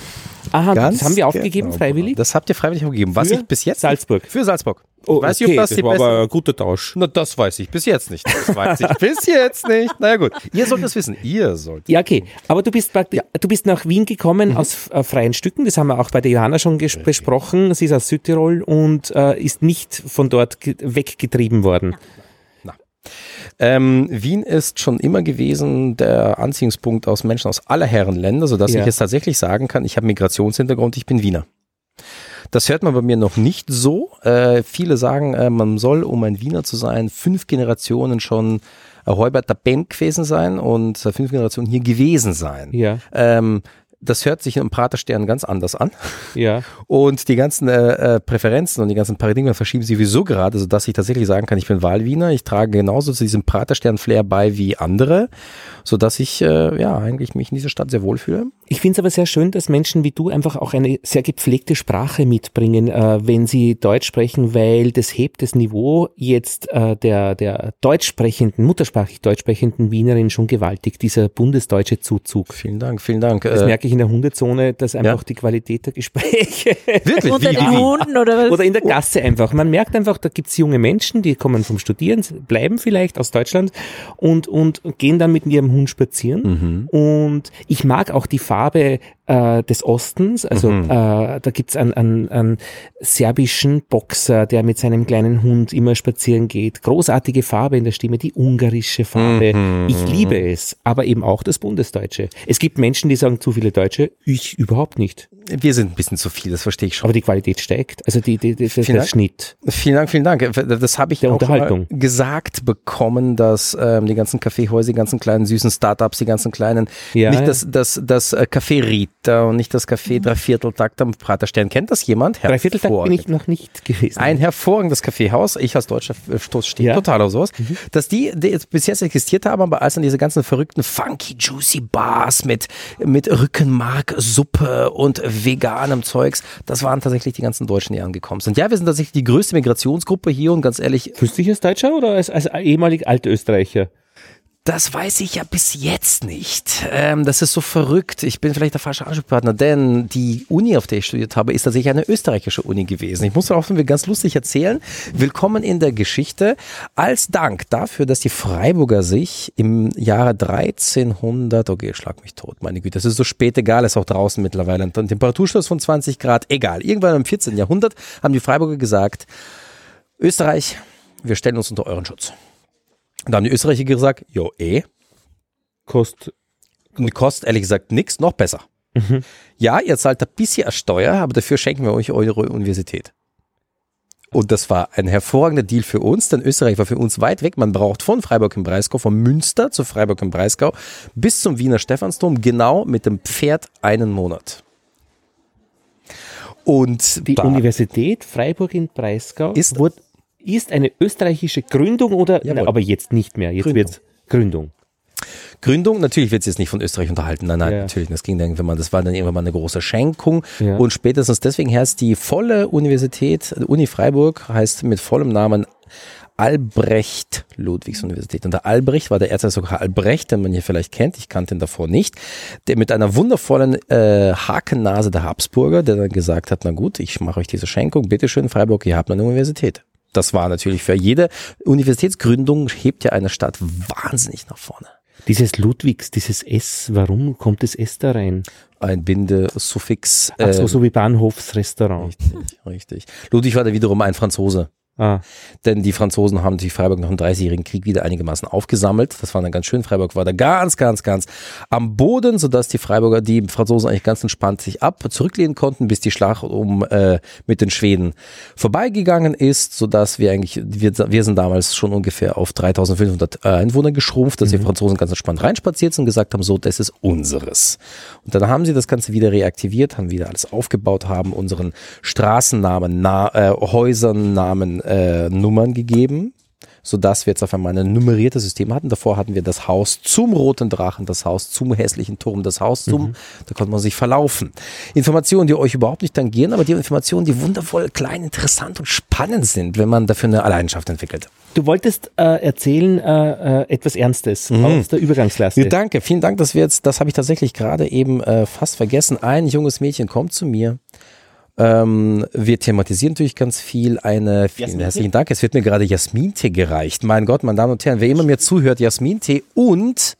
Aha, Ganz das haben wir aufgegeben, genau. freiwillig? Das habt ihr freiwillig aufgegeben. Was Für ich bis jetzt Salzburg. für Salzburg. Oh, ich weiß okay, ob das, das die war aber ein guter Tausch. Na, das weiß ich bis jetzt nicht. Das weiß ich [laughs] bis jetzt nicht. Naja gut, ihr sollt es wissen. Ihr sollt. Ja, okay. Aber du bist, praktisch, du bist nach Wien gekommen Mhm. aus äh, freien Stücken. Das haben wir auch bei der Johanna schon ges- besprochen. Sie ist aus Südtirol und äh, ist nicht von dort ge- weggetrieben worden. Ähm, Wien ist schon immer gewesen der Anziehungspunkt aus Menschen aus aller Herren Länder, sodass Ja. ich jetzt tatsächlich sagen kann, ich habe Migrationshintergrund, ich bin Wiener. Das hört man bei mir noch nicht so. Äh, viele sagen, äh, man soll, um ein Wiener zu sein, fünf Generationen schon äh, Heuberter Bem gewesen sein und äh, fünf Generationen hier gewesen sein. Ja, Ähm, das hört sich im Praterstern ganz anders an. ja. [laughs] Und die ganzen äh, äh, Präferenzen und die ganzen Paradigmen verschieben sich sowieso gerade, sodass ich tatsächlich sagen kann, ich bin Wahlwiener, ich trage genauso zu diesem Praterstern-Flair bei wie andere, sodass ich äh, ja eigentlich mich in dieser Stadt sehr wohlfühle. Ich finde es aber sehr schön, dass Menschen wie du einfach auch eine sehr gepflegte Sprache mitbringen, äh, wenn sie Deutsch sprechen, weil das hebt das Niveau jetzt äh, der, der deutsch sprechenden, muttersprachlich deutsch sprechenden Wienerin schon gewaltig, dieser bundesdeutsche Zuzug. Vielen Dank, vielen Dank. Das Äh, merke ich in der Hundezone, dass einfach Ja. die Qualität der Gespräche wirklich? Unter den? Hunden oder was? oder in der Gasse einfach. Man merkt einfach, da gibt's junge Menschen, die kommen vom Studieren, bleiben vielleicht aus Deutschland und, und gehen dann mit ihrem Hund spazieren. Und ich mag auch die Farbe äh, des Ostens. Also äh, da gibt's einen, einen, einen serbischen Boxer, der mit seinem kleinen Hund immer spazieren geht. Großartige Farbe in der Stimme, die ungarische Farbe. Ich liebe es, aber eben auch das Bundesdeutsche. Es gibt Menschen, die sagen zu viele Deutsche, ich überhaupt nicht. Wir sind ein bisschen zu viel, das verstehe ich schon. Aber die Qualität steigt. Also die, die, die, das, der Dank. Schnitt. Vielen Dank, vielen Dank. Das habe ich Der auch Unterhaltung. gesagt bekommen, dass ähm, die ganzen Kaffeehäuser, die ganzen kleinen süßen Startups, die ganzen kleinen, Ja, nicht ja. das, das, das äh, Café Rita und nicht das Café Dreivierteltakt am Praterstern. Kennt das jemand? Dreivierteltag bin ich noch nicht gewesen. Ein hervorragendes Kaffeehaus. Ich als Deutscher äh, Stoß stehe Ja. total auf sowas. Dass die, die jetzt bis jetzt existiert haben, aber als dann diese ganzen verrückten funky juicy Bars mit, mit Rückenmarksuppe und veganem Zeugs, das waren tatsächlich die ganzen Deutschen, die angekommen sind. Ja, wir sind tatsächlich die größte Migrationsgruppe hier und ganz ehrlich, Fühlst du dich als Deutscher oder als, als ehemalig Altösterreicher? Das weiß ich ja bis jetzt nicht. Ähm, das ist so verrückt. Ich bin vielleicht der falsche Ansprechpartner, denn die Uni, auf der ich studiert habe, ist tatsächlich eine österreichische Uni gewesen. Ich muss darauf ganz lustig erzählen. Willkommen in der Geschichte. Als Dank dafür, dass die Freiburger sich im Jahre 1300, okay, schlag mich tot, meine Güte, das ist so spät, egal, ist auch draußen mittlerweile ein Temperaturschuss von 20 Grad, egal. Irgendwann im 14. Jahrhundert haben die Freiburger gesagt, Österreich, wir stellen uns unter euren Schutz. Und da haben die Österreicher gesagt, jo, eh, Kost, und kostet ehrlich gesagt nichts, noch besser. Ja, ihr zahlt ein bisschen Steuer, aber dafür schenken wir euch eure Universität. Und das war ein hervorragender Deal für uns, denn Österreich war für uns weit weg. Man braucht von Freiburg im Breisgau, von Münster zu Freiburg im Breisgau bis zum Wiener Stephansdom genau mit dem Pferd einen Monat. Und die Universität Freiburg in Breisgau Ist- wurde, ist eine österreichische Gründung oder, Jawohl. aber jetzt nicht mehr, jetzt wird's Gründung. Gründung, natürlich wird es jetzt nicht von Österreich unterhalten. Nein, nein, Ja. natürlich. Das ging dann, wenn man, das war dann irgendwann mal eine große Schenkung. Ja. Und spätestens deswegen heißt die volle Universität, Uni Freiburg, heißt mit vollem Namen Albrecht Ludwigs Universität. Und der Albrecht war der Erzherzog Albrecht, den man hier vielleicht kennt. Ich kannte ihn davor nicht. Der mit einer wundervollen äh, Hakennase der Habsburger, der dann gesagt hat, na gut, ich mache euch diese Schenkung. Bitteschön, Freiburg, ihr habt eine Universität. Das war natürlich für jede Universitätsgründung hebt ja eine Stadt wahnsinnig nach vorne. Dieses Ludwigs, dieses S, warum kommt das S da rein? ein Bindesuffix. Ach so, ähm, so wie Bahnhofsrestaurant. Richtig, richtig. Ludwig war da wiederum ein Franzose. Ah. Denn die Franzosen haben natürlich Freiburg nach dem 30-jährigen Krieg wieder einigermaßen aufgesammelt. Das war dann ganz schön. Freiburg war da ganz, ganz, ganz am Boden, sodass die Freiburger, die Franzosen eigentlich ganz entspannt sich ab zurücklehnen konnten, bis die Schlacht um äh, mit den Schweden vorbeigegangen ist, sodass wir eigentlich, wir, wir sind damals schon ungefähr auf 3500 äh, Einwohner geschrumpft, dass die Franzosen ganz entspannt reinspaziert sind und gesagt haben, so, das ist unseres. Und dann haben sie das Ganze wieder reaktiviert, haben wieder alles aufgebaut, haben unseren Straßennamen, Na äh, Häusern, Namen, äh, Nummern gegeben, sodass wir jetzt auf einmal ein nummeriertes System hatten. Davor hatten wir das Haus zum roten Drachen, das Haus zum hässlichen Turm, das Haus zum, da konnte man sich verlaufen. Informationen, die euch überhaupt nicht tangieren, aber die Informationen, die wundervoll klein, interessant und spannend sind, wenn man dafür eine Leidenschaft entwickelt. Du wolltest äh, erzählen äh, äh, etwas Ernstes aus der Übergangsklasse. Ja, danke, vielen Dank, dass wir jetzt, das habe ich tatsächlich gerade eben äh, fast vergessen. Ein junges Mädchen kommt zu mir. Ähm, wir thematisieren natürlich ganz viel. Eine vielen herzlichen Dank. Es wird mir gerade Jasmintee gereicht. Mein Gott, meine Damen und Herren, wer immer mir zuhört, Jasmintee und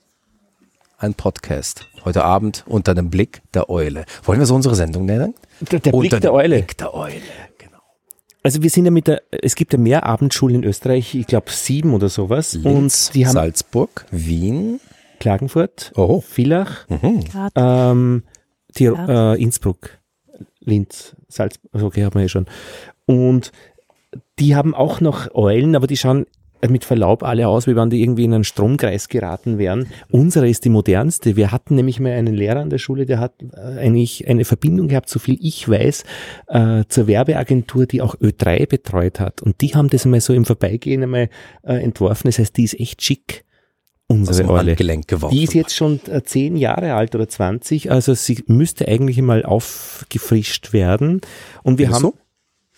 ein Podcast. Heute Abend unter dem Blick der Eule. Wollen wir so unsere Sendung nennen? Der, der Blick unter der dem Eule. Blick der Eule. Genau. Also wir sind ja mit der, es gibt ja mehr Abendschulen in Österreich, ich glaube sieben oder sowas. Linz, und die haben Salzburg, Wien. Klagenfurt, Oh. Villach, Grad. ähm, die, äh, Innsbruck, Linz, Salzburg, also okay, haben wir ja schon. Und die haben auch noch Eulen, aber die schauen mit Verlaub alle aus, wie wenn die irgendwie in einen Stromkreis geraten wären. Unsere ist die modernste. Wir hatten nämlich mal einen Lehrer an der Schule, der hat äh, eigentlich eine Verbindung gehabt, so viel ich weiß, äh, zur Werbeagentur, die auch Ö3 betreut hat. Und die haben das mal so im Vorbeigehen einmal äh, entworfen. Das heißt, die ist echt schick. Unsere Eule. Geworfen. Die ist jetzt schon äh, zehn Jahre alt oder 20, also sie müsste eigentlich mal aufgefrischt werden. Und wir Findest haben?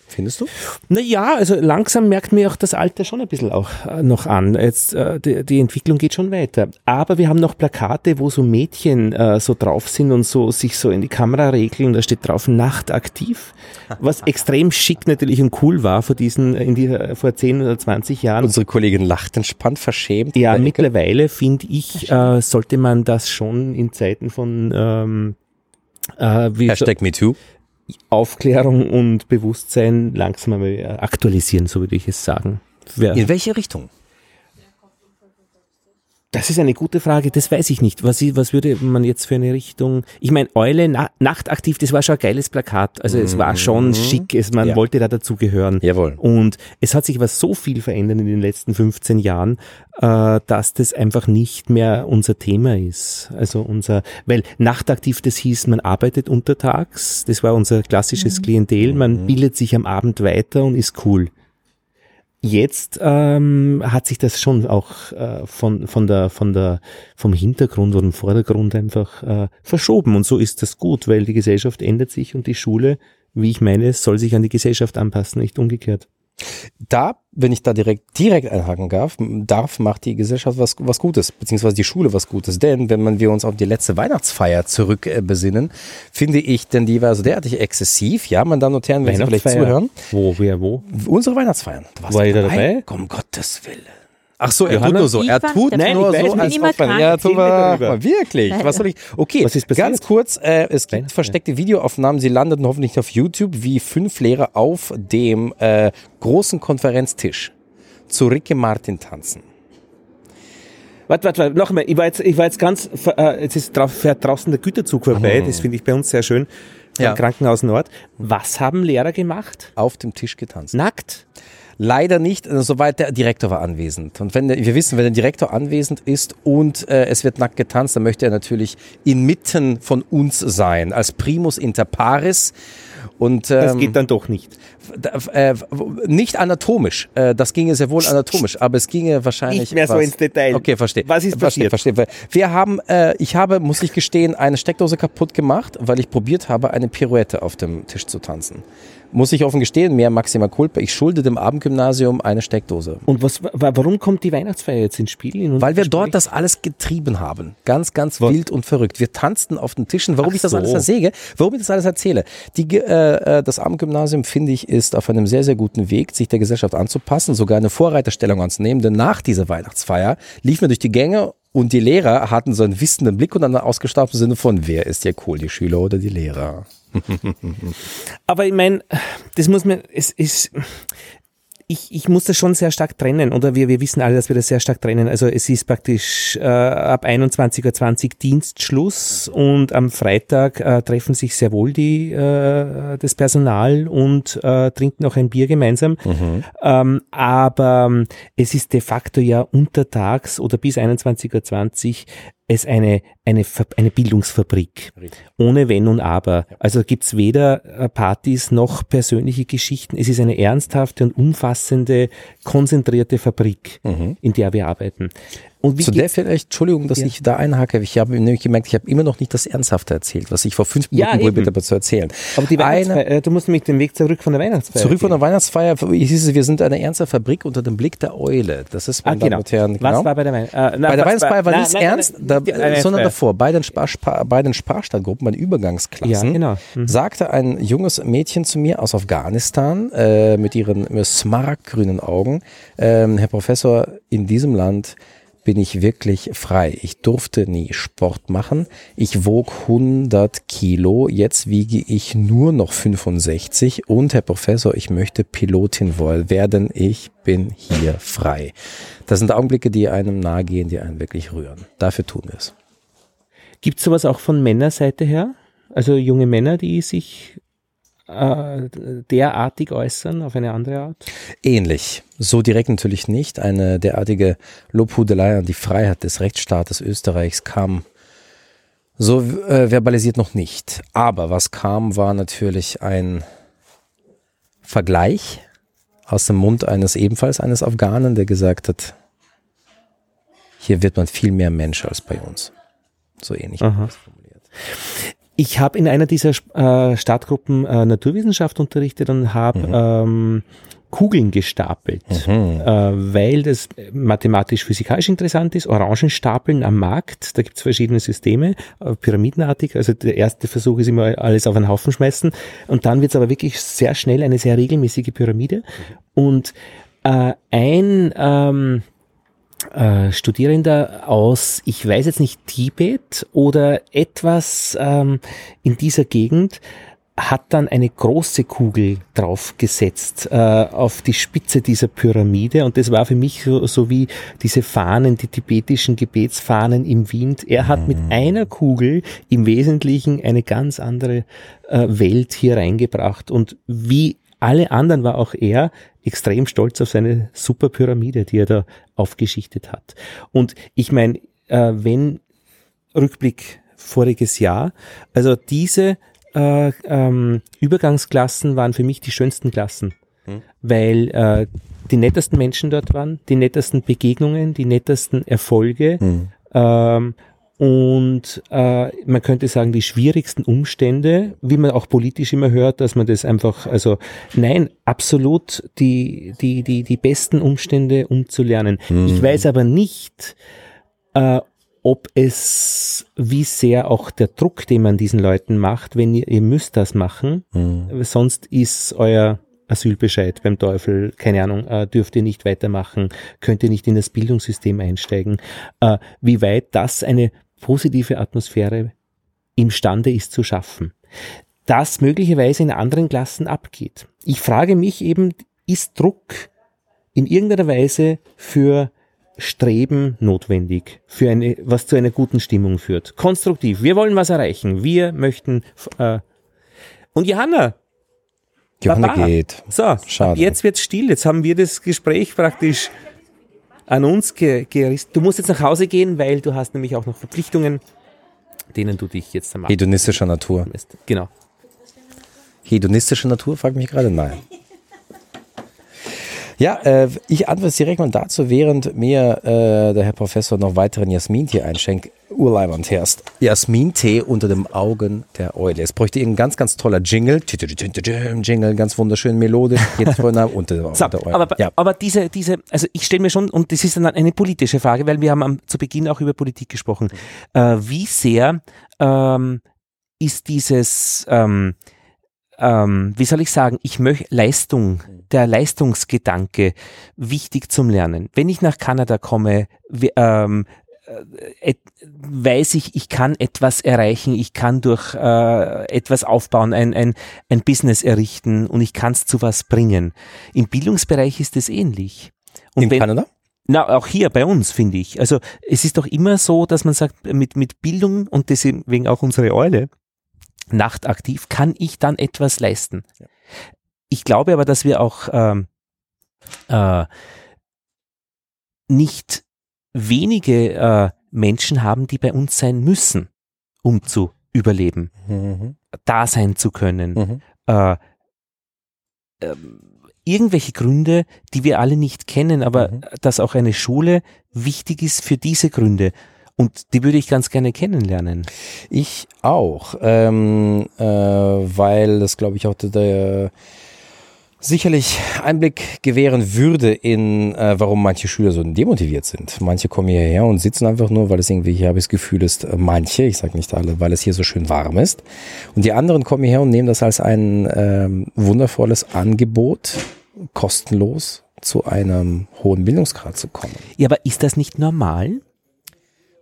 Findest du? na ja, also langsam merkt mir auch das Alter schon ein bisschen auch äh, noch an. Jetzt, äh, die, die Entwicklung geht schon weiter. Aber wir haben noch Plakate, wo so Mädchen äh, so drauf sind und so sich so in die Kamera regeln. Da steht drauf nachtaktiv, was extrem schick natürlich und cool war vor diesen, in die, vor 10 oder 20 Jahren. Unsere Kollegin lacht entspannt, verschämt. Ja, mittlerweile finde ich, äh, sollte man das schon in Zeiten von ähm, äh, wie Hashtag MeToo. Aufklärung und Bewusstsein langsam äh, aktualisieren, so würde ich es sagen. Wer, In welche Richtung? Das ist eine gute Frage, das weiß ich nicht. Was, was würde man jetzt für eine Richtung? Ich meine, Eule na, nachtaktiv, das war schon ein geiles Plakat. Also es war schon schick, es, man Mhm. Ja. wollte da dazugehören. Jawohl. Und es hat sich aber so viel verändert in den letzten 15 Jahren, äh, dass das einfach nicht mehr unser Thema ist. Also unser, weil nachtaktiv das hieß, man arbeitet untertags, das war unser klassisches Klientel, man bildet sich am Abend weiter und ist cool. Jetzt ähm, hat sich das schon auch äh, von, von der, von der, vom Hintergrund oder dem Vordergrund einfach äh, verschoben. Und so ist das gut, weil die Gesellschaft ändert sich und die Schule, wie ich meine, soll sich an die Gesellschaft anpassen, nicht umgekehrt. Da, wenn ich da direkt, direkt einhaken darf, darf, macht die Gesellschaft was, was Gutes, beziehungsweise die Schule was Gutes. Denn wenn man wir uns auf die letzte Weihnachtsfeier zurück äh, besinnen, finde ich, denn die war so derartig exzessiv. Ja, meine Damen und Herren, wenn Sie vielleicht zuhören. Wo, wer, wo? Unsere Weihnachtsfeiern. Du warst War doch ich da dabei? Um Gottes Willen. Ach so, er Johanna? tut nur so. Er tut nur Nein, ich so, als ob man, ja, darüber. wirklich. Was soll ich? Okay, Was ist ganz kurz. Äh, es gibt versteckte Videoaufnahmen. Sie landeten hoffentlich auf YouTube, wie fünf Lehrer auf dem äh, großen Konferenztisch zu Ricky Martin tanzen. Warte, warte, warte, noch einmal. Ich war jetzt, ich war jetzt ganz, äh, jetzt ist drauf, fährt draußen der Güterzug vorbei. Das finde ich bei uns sehr schön. Vom Ja. Krankenhaus Nord. Was haben Lehrer gemacht? Auf dem Tisch getanzt. Nackt? Leider nicht, äh, soweit der Direktor war anwesend. Und wenn wir wissen, wenn der Direktor anwesend ist und äh, es wird nackt getanzt, dann möchte er natürlich inmitten von uns sein, als Primus inter pares. Und Das ähm, geht dann doch nicht. äh, nicht anatomisch. Äh, das ginge sehr wohl anatomisch, aber es ginge wahrscheinlich Nicht mehr so was- ins Detail. Okay, verstehe. Was ist verstehe, passiert? Verstehe. Wir haben, äh, ich habe, muss ich gestehen, eine Steckdose kaputt gemacht, weil ich probiert habe, eine Pirouette auf dem Tisch zu tanzen. Muss ich offen gestehen, mehr Maxima Culpa. Ich schulde dem Abendgymnasium eine Steckdose. Und was, wa- warum kommt die Weihnachtsfeier jetzt ins Spiel? Weil wir dort das alles getrieben haben. Ganz, ganz Was? wild und verrückt. Wir tanzten auf den Tischen. Warum Ach ich das so. alles ersäge, warum ich das alles erzähle. Die, äh, äh, das Abendgymnasium, finde ich, ist auf einem sehr, sehr guten Weg, sich der Gesellschaft anzupassen, sogar eine Vorreiterstellung anzunehmen. Denn nach dieser Weihnachtsfeier liefen wir durch die Gänge und die Lehrer hatten so einen wissenden Blick und einen ausgestaubten Sinne von, wer ist ja cool, die Schüler oder die Lehrer? [laughs] Aber ich meine, das muss man, es ist, ich, ich muss das schon sehr stark trennen, oder wir, wir wissen alle, dass wir das sehr stark trennen. Also es ist praktisch äh, ab 21.20 Uhr Dienstschluss und am Freitag äh, treffen sich sehr wohl die, äh, das Personal und äh, trinken auch ein Bier gemeinsam. Mhm. Ähm, aber ähm, es ist de facto ja untertags oder bis 21.20 Uhr es eine, eine, eine Bildungsfabrik. Richtig. Ohne Wenn und Aber. Ja. Also gibt's weder äh, Partys noch persönliche Geschichten. Es ist eine ernsthafte und umfassende, konzentrierte Fabrik, mhm. in der wir arbeiten. Und wie Zu der vielleicht, Entschuldigung, dass ja. ich da einhake, ich habe nämlich gemerkt, ich habe immer noch nicht das Ernsthafte erzählt, was ich vor fünf Minuten ja, habe zu erzählen. Aber die Weihnachtsfeier, äh, du musst nämlich den Weg zurück von der Weihnachtsfeier. Zurück von der Weihnachtsfeier, hieß es, wir sind eine ernste Fabrik unter dem Blick der Eule. Das ist, meine ah, genau. Herren, genau. Was war bei der Weihnachtsfeier? Äh, bei der Weihnachtsfeier war nichts ernst, da, sondern davor, bei den, Spar, Spar, bei den Sparstadtgruppen, bei den Übergangsklassen, ja, genau. mhm. sagte ein junges Mädchen zu mir aus Afghanistan äh, mit ihren smaragdgrünen Augen, äh, Herr Professor, in diesem Land bin ich wirklich frei. Ich durfte nie Sport machen. Ich wog 100 Kilo. Jetzt wiege ich nur noch 65. Und Herr Professor, ich möchte Pilotin werden. Ich bin hier frei. Das sind Augenblicke, die einem nahegehen, die einen wirklich rühren. Dafür tun wir es. Gibt es sowas auch von Männerseite her? Also junge Männer, die sich äh, derartig äußern auf eine andere Art? Ähnlich. So direkt natürlich nicht. Eine derartige Lobhudelei an die Freiheit des Rechtsstaates Österreichs kam so äh, verbalisiert noch nicht. Aber was kam, war natürlich ein Vergleich aus dem Mund eines ebenfalls eines Afghanen, der gesagt hat, hier wird man viel mehr Mensch als bei uns. So ähnlich formuliert. Ich habe in einer dieser äh, Startgruppen äh, Naturwissenschaft unterrichtet und habe mhm. ähm, Kugeln gestapelt, mhm. äh, weil das mathematisch-physikalisch interessant ist. Orangenstapeln am Markt, da gibt es verschiedene Systeme, äh, pyramidenartig. Also der erste Versuch ist immer alles auf einen Haufen schmeißen und dann wird es aber wirklich sehr schnell eine sehr regelmäßige Pyramide. Mhm. Und äh, ein ähm, äh, Studierender aus, ich weiß jetzt nicht, Tibet oder etwas ähm, in dieser Gegend, hat dann eine große Kugel draufgesetzt äh, auf die Spitze dieser Pyramide und das war für mich so, so wie diese Fahnen, die tibetischen Gebetsfahnen im Wind. Er hat mit mhm. einer Kugel im Wesentlichen eine ganz andere äh, Welt hier reingebracht und wie alle anderen war auch er extrem stolz auf seine super Pyramide, die er da aufgeschichtet hat. Und ich meine, äh, wenn Rückblick voriges Jahr, also diese äh, ähm, Übergangsklassen waren für mich die schönsten Klassen, hm. weil äh, die nettesten Menschen dort waren, die nettesten Begegnungen, die nettesten Erfolge. Hm. Ähm, und äh, man könnte sagen, die schwierigsten Umstände, wie man auch politisch immer hört, dass man das einfach, also nein, absolut die, die, die, die besten Umstände, um zu lernen. Mhm. Ich weiß aber nicht, äh, ob es, wie sehr auch der Druck, den man diesen Leuten macht, wenn ihr, ihr müsst das machen, mhm. sonst ist euer Asylbescheid beim Teufel, keine Ahnung, äh, dürft ihr nicht weitermachen, könnt ihr nicht in das Bildungssystem einsteigen, äh, wie weit das eine positive Atmosphäre imstande ist zu schaffen. Das möglicherweise in anderen Klassen abgeht. Ich frage mich eben, ist Druck in irgendeiner Weise für Streben notwendig, für eine, was zu einer guten Stimmung führt. Konstruktiv. Wir wollen was erreichen. Wir möchten. Äh, und Johanna. Johanna Baba. geht. So, Schade. jetzt wird's still. Jetzt haben wir das Gespräch praktisch an uns gerissen. Du musst jetzt nach Hause gehen, weil du hast nämlich auch noch Verpflichtungen, denen du dich jetzt am Hedonistischer Natur. Genau. Hedonistische Natur, frag mich gerade. Nein. Ja, äh, ich antworte direkt mal dazu, während mir äh, der Herr Professor noch weiteren Jasmin-Tee einschenkt. Urleiband herrscht. Jasmin-Tee unter dem Augen der Eule. Es bräuchte ein ganz, ganz toller Jingle. Jingle, ganz wunderschön melodisch. Jetzt unter, unter so, der Eule. Aber, ja. aber diese, diese, also ich stelle mir schon, und das ist dann eine politische Frage, weil wir haben am, zu Beginn auch über Politik gesprochen. Äh, wie sehr ähm, ist dieses, ähm, ähm, wie soll ich sagen, ich möchte Leistung, der Leistungsgedanke wichtig zum Lernen. Wenn ich nach Kanada komme, ähm, äh, weiß ich, ich kann etwas erreichen, ich kann durch äh, etwas aufbauen, ein, ein, ein Business errichten und ich kann es zu was bringen. Im Bildungsbereich ist es ähnlich. Und In wenn, Kanada? Na, auch hier bei uns, finde ich. Also es ist doch immer so, dass man sagt, mit, mit Bildung und deswegen auch unsere Eule, nachtaktiv, kann ich dann etwas leisten. Ja. Ich glaube aber, dass wir auch ähm, äh, nicht wenige äh, Menschen haben, die bei uns sein müssen, um zu überleben, Mhm. da sein zu können. Mhm. Äh, ähm, irgendwelche Gründe, die wir alle nicht kennen, aber Mhm. dass auch eine Schule wichtig ist für diese Gründe. Und die würde ich ganz gerne kennenlernen. Ich auch, ähm, äh, weil das, glaube ich, auch der, der sicherlich Einblick gewähren würde in, äh, warum manche Schüler so demotiviert sind. Manche kommen hierher und sitzen einfach nur, weil es irgendwie, hier habe ich das Gefühl, ist äh, manche, ich sage nicht alle, weil es hier so schön warm ist. Und die anderen kommen hierher und nehmen das als ein ähm, wundervolles Angebot, kostenlos zu einem hohen Bildungsgrad zu kommen. Ja, aber ist das nicht normal?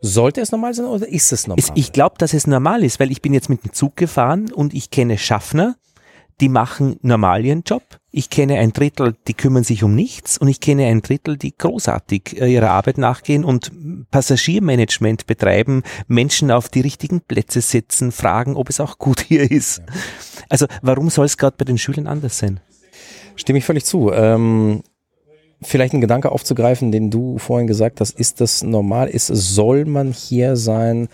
Sollte es normal sein oder ist es normal? Es, ich glaube, dass es normal ist, weil ich bin jetzt mit dem Zug gefahren und ich kenne Schaffner, die machen normal ihren Job. Ich kenne ein Drittel, die kümmern sich um nichts und ich kenne ein Drittel, die großartig äh, ihrer Arbeit nachgehen und Passagiermanagement betreiben, Menschen auf die richtigen Plätze setzen, fragen, ob es auch gut hier ist. Also warum soll es gerade bei den Schülern anders sein? Stimme ich völlig zu. Ähm, vielleicht ein Gedanke aufzugreifen, den du vorhin gesagt hast, ist das normal? Ist, soll man hier sein?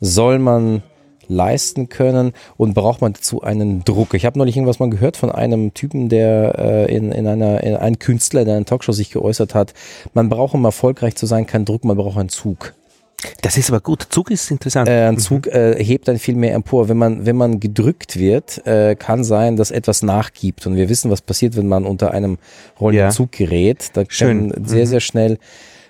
Soll man leisten können und braucht man dazu einen Druck? Ich habe neulich irgendwas mal gehört von einem Typen, der äh, in, in einer, in, ein Künstler, der in einer Talkshow sich geäußert hat, man braucht, um erfolgreich zu sein, keinen Druck, man braucht einen Zug. Das ist aber gut. Zug ist interessant. Äh, ein Zug äh, hebt dann viel mehr empor. Wenn man, wenn man gedrückt wird, äh, kann sein, dass etwas nachgibt. Und wir wissen, was passiert, wenn man unter einem rollenden Ja. Zug gerät. Da Schön. können sehr, sehr schnell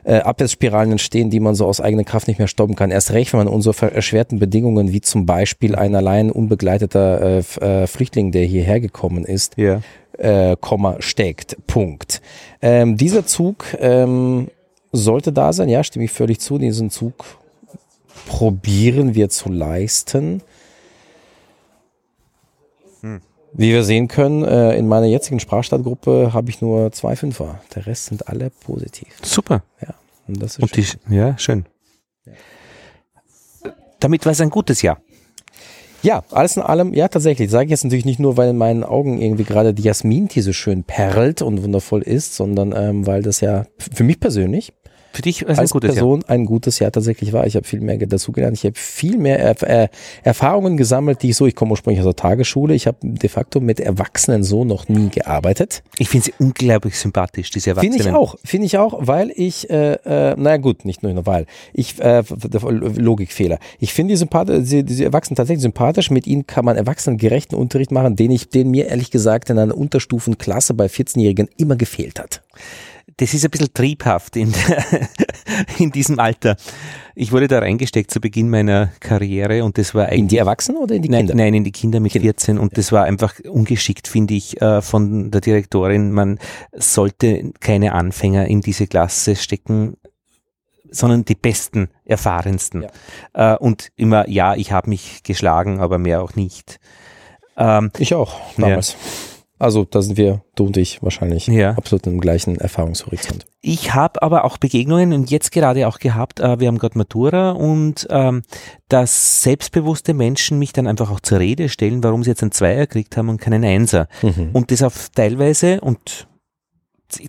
äh, Abwärtsspiralen entstehen, die man so aus eigener Kraft nicht mehr stoppen kann. Erst recht, wenn man unter ver- erschwerten Bedingungen, wie zum Beispiel ein allein unbegleiteter äh, äh, Flüchtling, der hierher gekommen ist, ja. äh, Komma steckt. Punkt. Ähm, dieser Zug ähm, sollte da sein, ja, stimme ich völlig zu. Diesen Zug probieren wir zu leisten. Wie wir sehen können, äh, in meiner jetzigen Sprachstartgruppe habe ich nur zwei Fünfer. Der Rest sind alle positiv. Super. Und das ist Und die, ja, schön. Damit war es ein gutes Jahr. Ja, alles in allem, ja, tatsächlich. Sage ich jetzt natürlich nicht nur, weil in meinen Augen irgendwie gerade die Jasmin-Tee so schön perlt und wundervoll ist, sondern ähm, weil das ja für mich persönlich Für dich war es ein als gutes Jahr. Person ein gutes Jahr tatsächlich war. Ich habe viel mehr dazugelernt. Ich habe viel mehr Erf äh, Erfahrungen gesammelt, die ich so, ich komme ursprünglich aus der Tagesschule. Ich habe de facto mit Erwachsenen so noch nie gearbeitet. Ich finde sie unglaublich sympathisch, diese Erwachsenen. Finde ich auch, finde ich auch, weil ich, äh, äh, naja gut, nicht nur weil, ich, äh, Logikfehler. Ich finde die, Sympath diese, diese Erwachsenen tatsächlich sympathisch, mit ihnen kann man erwachsenengerechten Unterricht machen, den ich, den mir ehrlich gesagt in einer Unterstufenklasse bei 14-Jährigen immer gefehlt hat. Das ist ein bisschen triebhaft in, der, [laughs] in diesem Alter. Ich wurde da reingesteckt zu Beginn meiner Karriere und das war In eigentlich die Erwachsenen oder in die Nein, Kinder? nein, in die Kinder mit 14 und das war einfach ungeschickt, finde ich, äh, von der Direktorin. Man sollte keine Anfänger in diese Klasse stecken, sondern die besten, erfahrensten. Äh, und immer, ja, ich habe mich geschlagen, aber mehr auch nicht. Ähm, Ich auch, damals. Also da sind wir, du und ich, wahrscheinlich Ja. absolut im gleichen Erfahrungshorizont. Ich habe aber auch Begegnungen und jetzt gerade auch gehabt, äh, wir haben gerade Matura und ähm, dass selbstbewusste Menschen mich dann einfach auch zur Rede stellen, warum sie jetzt einen Zweier gekriegt haben und keinen Einser. Mhm. Und das auf teilweise und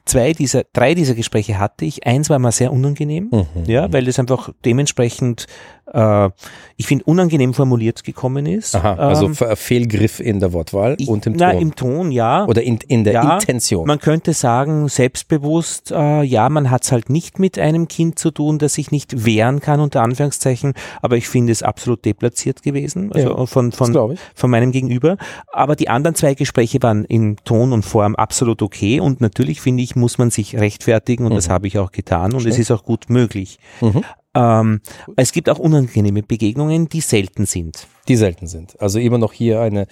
zwei dieser, drei dieser Gespräche hatte ich. Eins war mir sehr unangenehm, Mhm. ja, weil das einfach dementsprechend, äh, ich finde, unangenehm formuliert gekommen ist. Aha, also Ähm, Fe- Fehlgriff in der Wortwahl ich, und im na, Ton. im Ton, ja. Oder in, in der Ja, Intention. Man könnte sagen, selbstbewusst, äh, ja, man hat es halt nicht mit einem Kind zu tun, das sich nicht wehren kann, unter Anführungszeichen, aber ich finde es absolut deplatziert gewesen, also Ja, von, von, von meinem Gegenüber. Aber die anderen zwei Gespräche waren in Ton und Form absolut okay und natürlich finde ich, muss man sich rechtfertigen und das habe ich auch getan und es ist auch gut möglich. Mhm. Ähm, es gibt auch unangenehme Begegnungen, die selten sind. Die selten sind. Also immer noch hier eine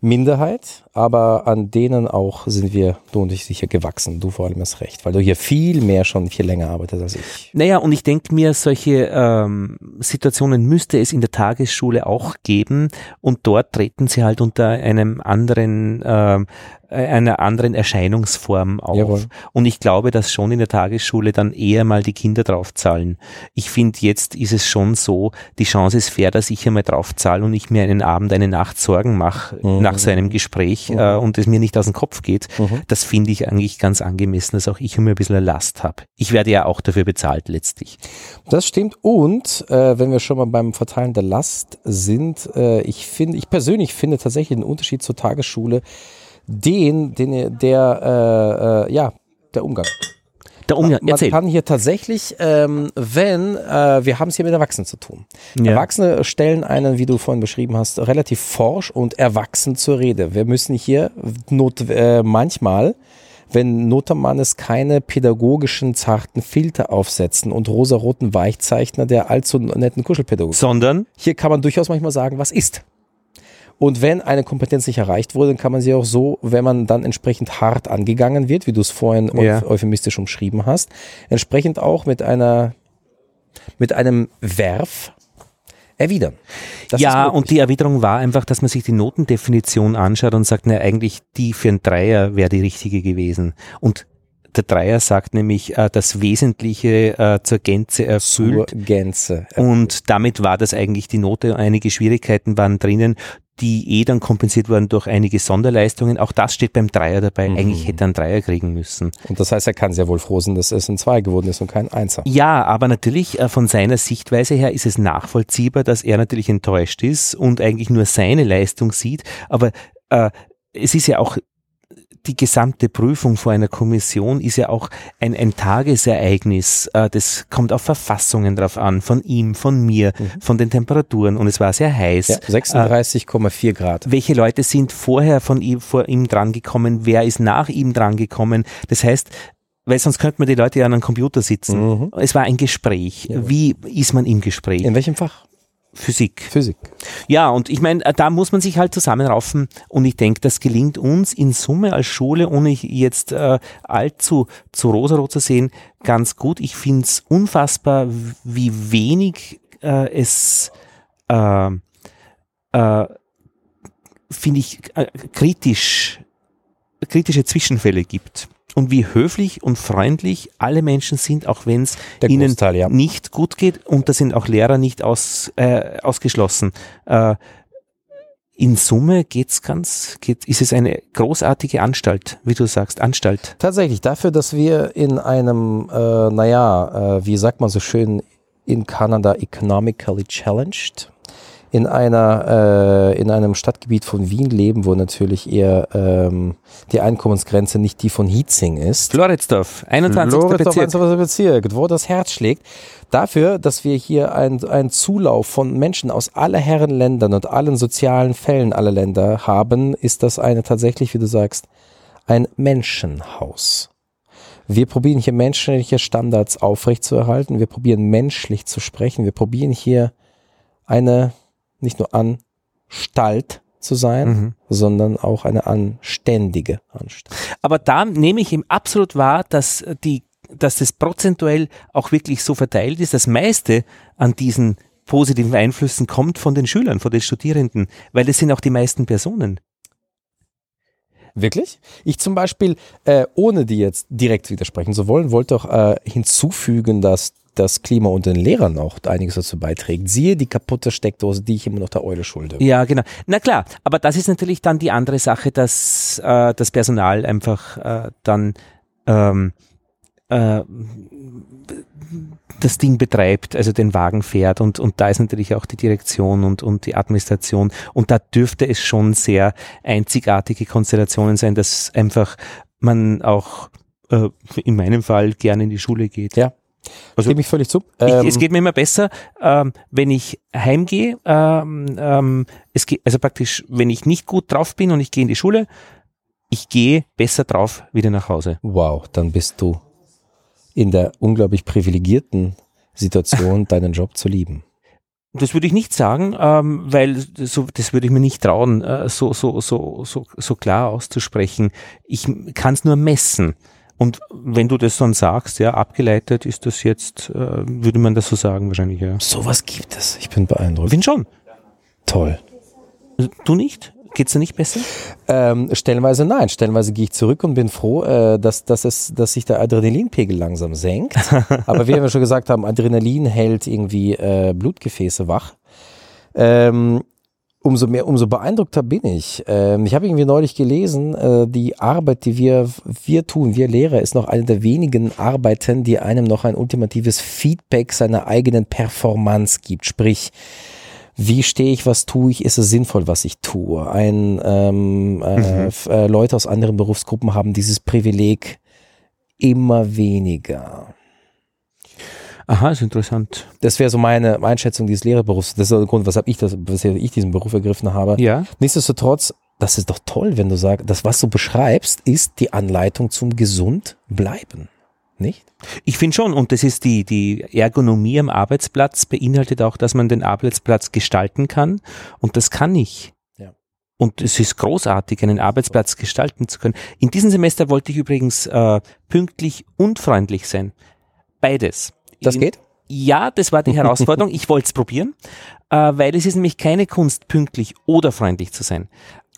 Minderheit, aber an denen auch sind wir, du und ich, sicher gewachsen. Du vor allem hast recht, weil du hier viel mehr schon viel länger arbeitest als ich. Naja, und ich denke mir, solche ähm, Situationen müsste es in der Tagesschule auch geben und dort treten sie halt unter einem anderen ähm, äh, einer anderen Erscheinungsform auf. Jawohl. Und ich glaube, dass schon in der Tagesschule dann eher mal die Kinder draufzahlen. Ich finde, jetzt ist es schon so, die Chance ist fair, dass ich einmal draufzahle und ich mir einen Abend, eine Nacht Sorgen mache mhm. nach so einem Gespräch mhm. äh, und es mir nicht aus dem Kopf geht. Mhm. Das finde ich eigentlich ganz angemessen, dass auch ich immer ein bisschen eine Last habe. Ich werde ja auch dafür bezahlt letztlich. Das stimmt. Und äh, wenn wir schon mal beim Verteilen der Last sind, äh, ich finde, ich persönlich finde tatsächlich den Unterschied zur Tagesschule, den, den der, äh, äh, ja, der Umgang. Der Umgang, Man erzähl. kann hier tatsächlich, ähm, wenn, äh, wir haben es hier mit Erwachsenen zu tun. Ja. Erwachsene stellen einen, wie du vorhin beschrieben hast, relativ forsch und erwachsen zur Rede. Wir müssen hier not, äh, manchmal wenn Notermannes keine pädagogischen zarten Filter aufsetzen und rosaroten Weichzeichner der allzu netten Kuschelpädagogik. Sondern? Hier kann man durchaus manchmal sagen, was ist. Und wenn eine Kompetenz nicht erreicht wurde, dann kann man sie auch so, wenn man dann entsprechend hart angegangen wird, wie du es vorhin ja. euphemistisch umschrieben hast, entsprechend auch mit einer, mit einem Werf erwidern. Das ja, und die Erwiderung war einfach, dass man sich die Notendefinition anschaut und sagt, na, eigentlich die für ein Dreier wäre die richtige gewesen. Und der Dreier sagt nämlich, äh, das Wesentliche äh, zur Gänze erfüllt. Zur Gänze. Erfüllt. Und damit war das eigentlich die Note. Einige Schwierigkeiten waren drinnen die eh dann kompensiert wurden durch einige Sonderleistungen. Auch das steht beim Dreier dabei. Mhm. Eigentlich hätte er einen Dreier kriegen müssen. Und das heißt, er kann sehr wohl froh sein, dass es ein Zwei geworden ist und kein Einser. Ja, aber natürlich äh, von seiner Sichtweise her ist es nachvollziehbar, dass er natürlich enttäuscht ist und eigentlich nur seine Leistung sieht. Aber äh, es ist ja auch die gesamte Prüfung vor einer Kommission ist ja auch ein, ein Tagesereignis. Äh, das kommt auf Verfassungen drauf an, von ihm, von mir, mhm. von den Temperaturen. Und es war sehr heiß. Ja, 36,4 Grad. Welche Leute sind vorher von ihm, vor ihm drangekommen? Wer ist nach ihm drangekommen? Das heißt, weil sonst könnte man die Leute ja an einem Computer sitzen. Mhm. Es war ein Gespräch. Ja. Wie ist man im Gespräch? In welchem Fach? Physik. Physik. Ja, und ich meine, da muss man sich halt zusammenraufen und ich denke, das gelingt uns in Summe als Schule, ohne jetzt äh, allzu zu rosarot zu sehen, ganz gut. Ich finde es unfassbar, wie wenig äh, es äh, äh, finde ich äh, kritisch kritische Zwischenfälle gibt und wie höflich und freundlich alle Menschen sind, auch wenn es ihnen ja. nicht gut geht. Und da sind auch Lehrer nicht aus, äh, ausgeschlossen. Äh, in Summe geht's ganz, geht, ist es eine großartige Anstalt, wie du sagst, Anstalt. Tatsächlich, dafür, dass wir in einem, äh, naja, äh, wie sagt man so schön in Kanada, economically challenged in einer äh, in einem Stadtgebiet von Wien leben, wo natürlich eher ähm, die Einkommensgrenze nicht die von Hietzing ist. Floridsdorf, 21. Floridsdorf, Bezirk. Bezirk, wo das Herz schlägt. Dafür, dass wir hier einen Zulauf von Menschen aus aller Herren Ländern und allen sozialen Fällen aller Länder haben, ist das eine tatsächlich, wie du sagst, ein Menschenhaus. Wir probieren hier menschliche Standards aufrechtzuerhalten. Wir probieren menschlich zu sprechen. Wir probieren hier eine nicht nur Anstalt zu sein, mhm. sondern auch eine anständige Anstalt. Aber da nehme ich ihm absolut wahr, dass die dass das prozentuell auch wirklich so verteilt ist. Das meiste an diesen positiven Einflüssen kommt von den Schülern, von den Studierenden, weil es sind auch die meisten Personen. Wirklich? Ich zum Beispiel, äh, ohne die jetzt direkt widersprechen zu wollen, wollte auch äh, hinzufügen, dass das Klima unter den Lehrern auch einiges dazu beiträgt. Siehe die kaputte Steckdose, die ich immer noch der Eule schulde. Ja, genau. Na klar, aber das ist natürlich dann die andere Sache, dass äh, das Personal einfach äh, dann ähm, äh, das Ding betreibt, also den Wagen fährt und, und da ist natürlich auch die Direktion und, und die Administration und da dürfte es schon sehr einzigartige Konstellationen sein, dass einfach man auch äh, in meinem Fall gerne in die Schule geht. Ja, also, Stimme ich völlig zu. Ich, es ähm, geht mir immer besser, ähm, wenn ich heimgehe. Ähm, ähm, es geht, also praktisch, wenn ich nicht gut drauf bin und ich gehe in die Schule, ich gehe besser drauf wieder nach Hause. Wow, dann bist du in der unglaublich privilegierten Situation, [laughs] deinen Job zu lieben. Das würde ich nicht sagen, ähm, weil so, das würde ich mir nicht trauen, äh, so, so, so, so, so klar auszusprechen. Ich kann es nur messen. Und wenn du das dann sagst, ja, abgeleitet ist das jetzt, äh, würde man das so sagen wahrscheinlich, ja. Sowas gibt es. Ich bin beeindruckt. Ich bin schon. Toll. Du nicht? Geht's dir nicht besser? Ähm, stellenweise nein. Stellenweise gehe ich zurück und bin froh, äh, dass, dass, es, dass sich der Adrenalinpegel langsam senkt. [laughs] Aber wie wir schon gesagt haben, Adrenalin hält irgendwie äh, Blutgefäße wach. Ähm, umso mehr, umso beeindruckter bin ich. Ähm, ich habe irgendwie neulich gelesen, äh, die Arbeit, die wir, wir tun, wir Lehrer, ist noch eine der wenigen Arbeiten, die einem noch ein ultimatives Feedback seiner eigenen Performance gibt. Sprich, wie stehe ich, was tue ich, ist es sinnvoll, was ich tue. Ein, ähm, äh, mhm. äh, Leute aus anderen Berufsgruppen haben dieses Privileg immer weniger. Aha, ist interessant. Das wäre so meine Einschätzung dieses Lehrerberufs. Das ist der Grund, weshalb ich, das, weshalb ich diesen Beruf ergriffen habe. Ja. Nichtsdestotrotz, das ist doch toll, wenn du sagst, das, was du beschreibst, ist die Anleitung zum gesund bleiben. Nicht? Ich finde schon, und das ist die, die Ergonomie am Arbeitsplatz, beinhaltet auch, dass man den Arbeitsplatz gestalten kann. Und das kann ich. Ja. Und es ist großartig, einen Arbeitsplatz gestalten zu können. In diesem Semester wollte ich übrigens äh, pünktlich und freundlich sein. Beides. Das geht? Ja, das war die [laughs] Herausforderung. Ich wollte es probieren, äh, weil es ist nämlich keine Kunst, pünktlich oder freundlich zu sein.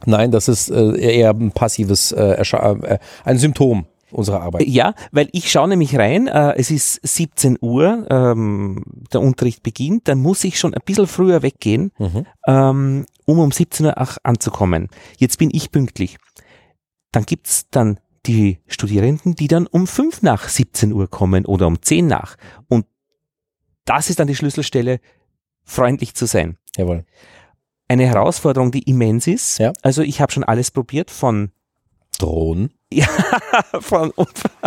Nein, das ist äh, eher ein passives, äh, äh ein Symptom unsere Arbeit. Ja, weil ich schaue nämlich rein, äh, es ist 17 Uhr, ähm, der Unterricht beginnt, dann muss ich schon ein bisschen früher weggehen, mhm. ähm, um um 17 Uhr auch anzukommen. Jetzt bin ich pünktlich. Dann gibt's dann die Studierenden, die dann um 5 nach 17 Uhr kommen oder um 10 nach. Und das ist dann die Schlüsselstelle, freundlich zu sein. Jawohl. Eine Herausforderung, die immens ist. Ja. Also ich habe schon alles probiert von Drohnen. [laughs] Ja, von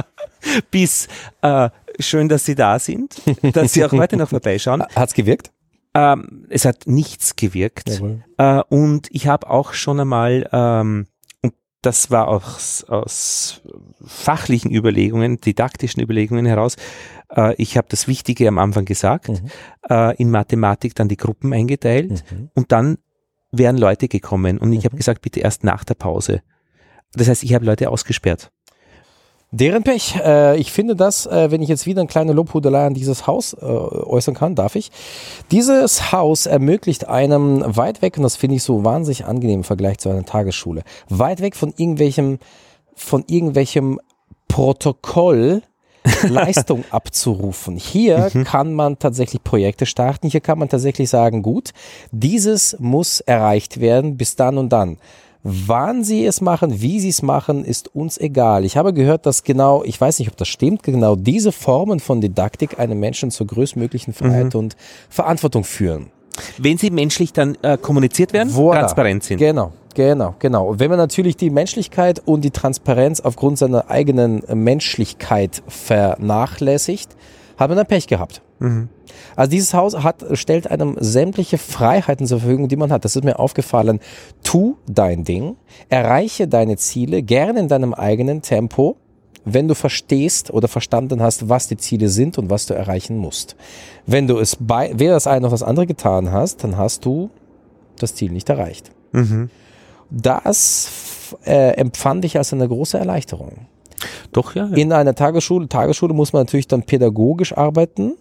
[laughs] bis äh, schön, dass Sie da sind, dass Sie auch heute noch vorbeischauen. [laughs] Hat's gewirkt? Ähm, es hat nichts gewirkt. Äh, und ich habe auch schon einmal, ähm, das war aus, aus fachlichen Überlegungen, didaktischen Überlegungen heraus, äh, ich habe das Wichtige am Anfang gesagt, mhm. äh, in Mathematik dann die Gruppen eingeteilt mhm. und dann wären Leute gekommen und ich mhm. habe gesagt, bitte erst nach der Pause. Das heißt, ich habe Leute ausgesperrt. Deren Pech. Äh, ich finde das, äh, wenn ich jetzt wieder eine kleine Lobhudelei an dieses Haus äh, äußern kann, darf ich. Dieses Haus ermöglicht einem weit weg, und das finde ich so wahnsinnig angenehm im Vergleich zu einer Tagesschule, weit weg von irgendwelchem, von irgendwelchem Protokoll, [laughs] Leistung abzurufen. Hier mhm. kann man tatsächlich Projekte starten. Hier kann man tatsächlich sagen, gut, dieses muss erreicht werden bis dann und dann. Wann sie es machen, wie sie es machen, ist uns egal. Ich habe gehört, dass genau, ich weiß nicht, ob das stimmt, genau diese Formen von Didaktik einen Menschen zur größtmöglichen Freiheit mhm. und Verantwortung führen. Wenn sie menschlich dann äh, kommuniziert werden, voilà. transparent sind. Genau, genau, genau. wenn man natürlich die Menschlichkeit und die Transparenz aufgrund seiner eigenen Menschlichkeit vernachlässigt, hat man dann Pech gehabt. Mhm. Also dieses Haus hat, stellt einem sämtliche Freiheiten zur Verfügung, die man hat. Das ist mir aufgefallen. Tu dein Ding, erreiche deine Ziele, gerne in deinem eigenen Tempo, wenn du verstehst oder verstanden hast, was die Ziele sind und was du erreichen musst. Wenn du es bei, weder das eine noch das andere getan hast, dann hast du das Ziel nicht erreicht. Mhm. Das äh, empfand ich als eine große Erleichterung. Doch, ja, ja. In einer Tagesschule, Tagesschule muss man natürlich dann pädagogisch arbeiten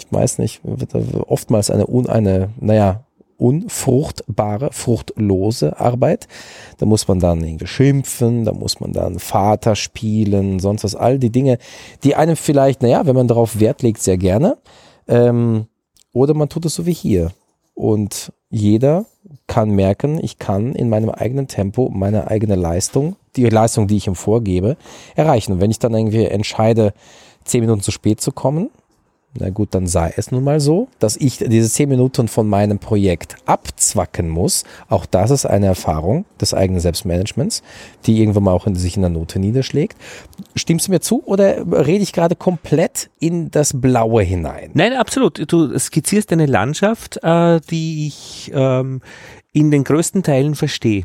ich weiß nicht, oftmals eine, un, eine, naja, unfruchtbare, fruchtlose Arbeit. Da muss man dann irgendwie schimpfen, da muss man dann Vater spielen, sonst was, all die Dinge, die einem vielleicht, naja, wenn man darauf Wert legt, sehr gerne. Ähm, oder man tut es so wie hier. Und jeder kann merken, ich kann in meinem eigenen Tempo meine eigene Leistung, die Leistung, die ich ihm vorgebe, erreichen. Und wenn ich dann irgendwie entscheide, zehn Minuten zu spät zu kommen, na gut, dann sei es nun mal so, dass ich diese zehn Minuten von meinem Projekt abzwacken muss. Auch das ist eine Erfahrung des eigenen Selbstmanagements, die irgendwann mal auch in sich in der Note niederschlägt. Stimmst du mir zu oder rede ich gerade komplett in das Blaue hinein? Nein, absolut. Du skizzierst eine Landschaft, äh, die ich ähm, in den größten Teilen verstehe.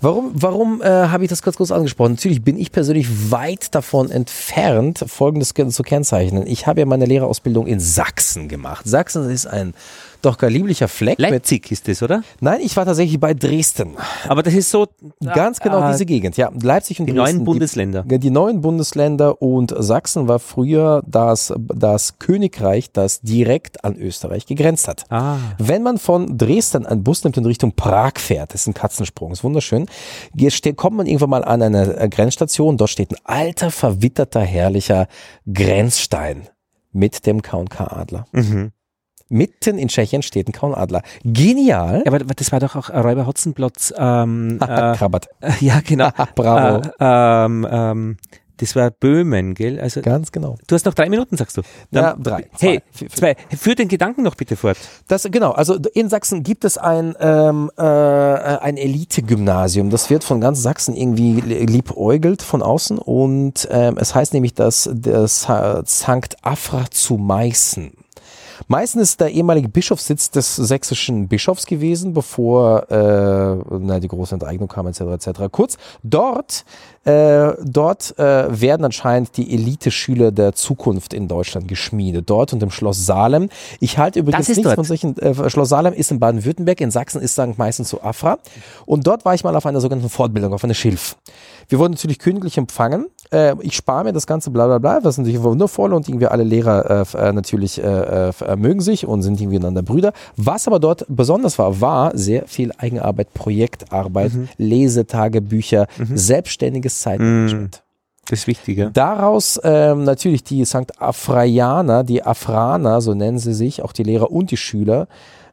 Warum, warum äh, habe ich das ganz kurz angesprochen? Natürlich bin ich persönlich weit davon entfernt, Folgendes zu kennzeichnen. Ich habe ja meine Lehrerausbildung in Sachsen gemacht. Sachsen ist ein doch gar lieblicher Fleck. Leipzig ist das, oder? Nein, ich war tatsächlich bei Dresden. Aber das ist so. Ganz genau äh, diese Gegend, ja. Leipzig und Die Dresden. neuen Bundesländer. Die, die neuen Bundesländer und Sachsen war früher das, das Königreich, das direkt an Österreich gegrenzt hat. Ah. Wenn man von Dresden einen Bus nimmt und Richtung Prag fährt, das ist ein Katzensprung, ist wunderschön, hier steht, kommt man irgendwann mal an eine äh, Grenzstation, dort steht ein alter, verwitterter, herrlicher Grenzstein mit dem K&K-Adler. Mhm. Mitten in Tschechien steht ein K&Adler. Genial. Aber das war doch auch Räuber Hotzenplotz. Ähm, [laughs] äh, Krabbert. [laughs] ja, genau. [laughs] Bravo. Äh, ähm, ähm, das war Böhmen, gell? Also Ganz genau. du hast noch drei Minuten, sagst du. Ja, drei. Hey, Zwei. zwei. Führ den Gedanken noch bitte fort. Das, genau, also in Sachsen gibt es ein, ähm, äh, ein Elite-Gymnasium. Das wird von ganz Sachsen irgendwie liebäugelt von außen und ähm, es heißt nämlich das, das Sankt Afra zu Meißen. Meißen ist der ehemalige Bischofssitz des sächsischen Bischofs gewesen, bevor äh, na, die große Enteignung kam, etc. etc. Kurz, dort, äh, dort äh, werden anscheinend die Elite-Schüler der Zukunft in Deutschland geschmiedet. Dort und im Schloss Salem. Ich halte übrigens nichts dort. von solchen, äh, Schloss Salem ist in Baden-Württemberg, in Sachsen ist St. Meißen zu Afra. Und dort war ich mal auf einer sogenannten Fortbildung, auf einer Schilf. Wir wurden natürlich königlich empfangen. Äh, ich spare mir das ganze bla bla bla, was natürlich wundervoll und irgendwie alle Lehrer äh, äh, natürlich äh, äh, mögen sich und sind irgendwie einander Brüder. Was aber dort besonders war, war sehr viel Eigenarbeit, Projektarbeit, Lesetagebücher, selbstständiges Zeitmanagement. Das ist wichtiger. Daraus ähm, natürlich die St. Afraianer, die Afraner, so nennen sie sich, auch die Lehrer und die Schüler,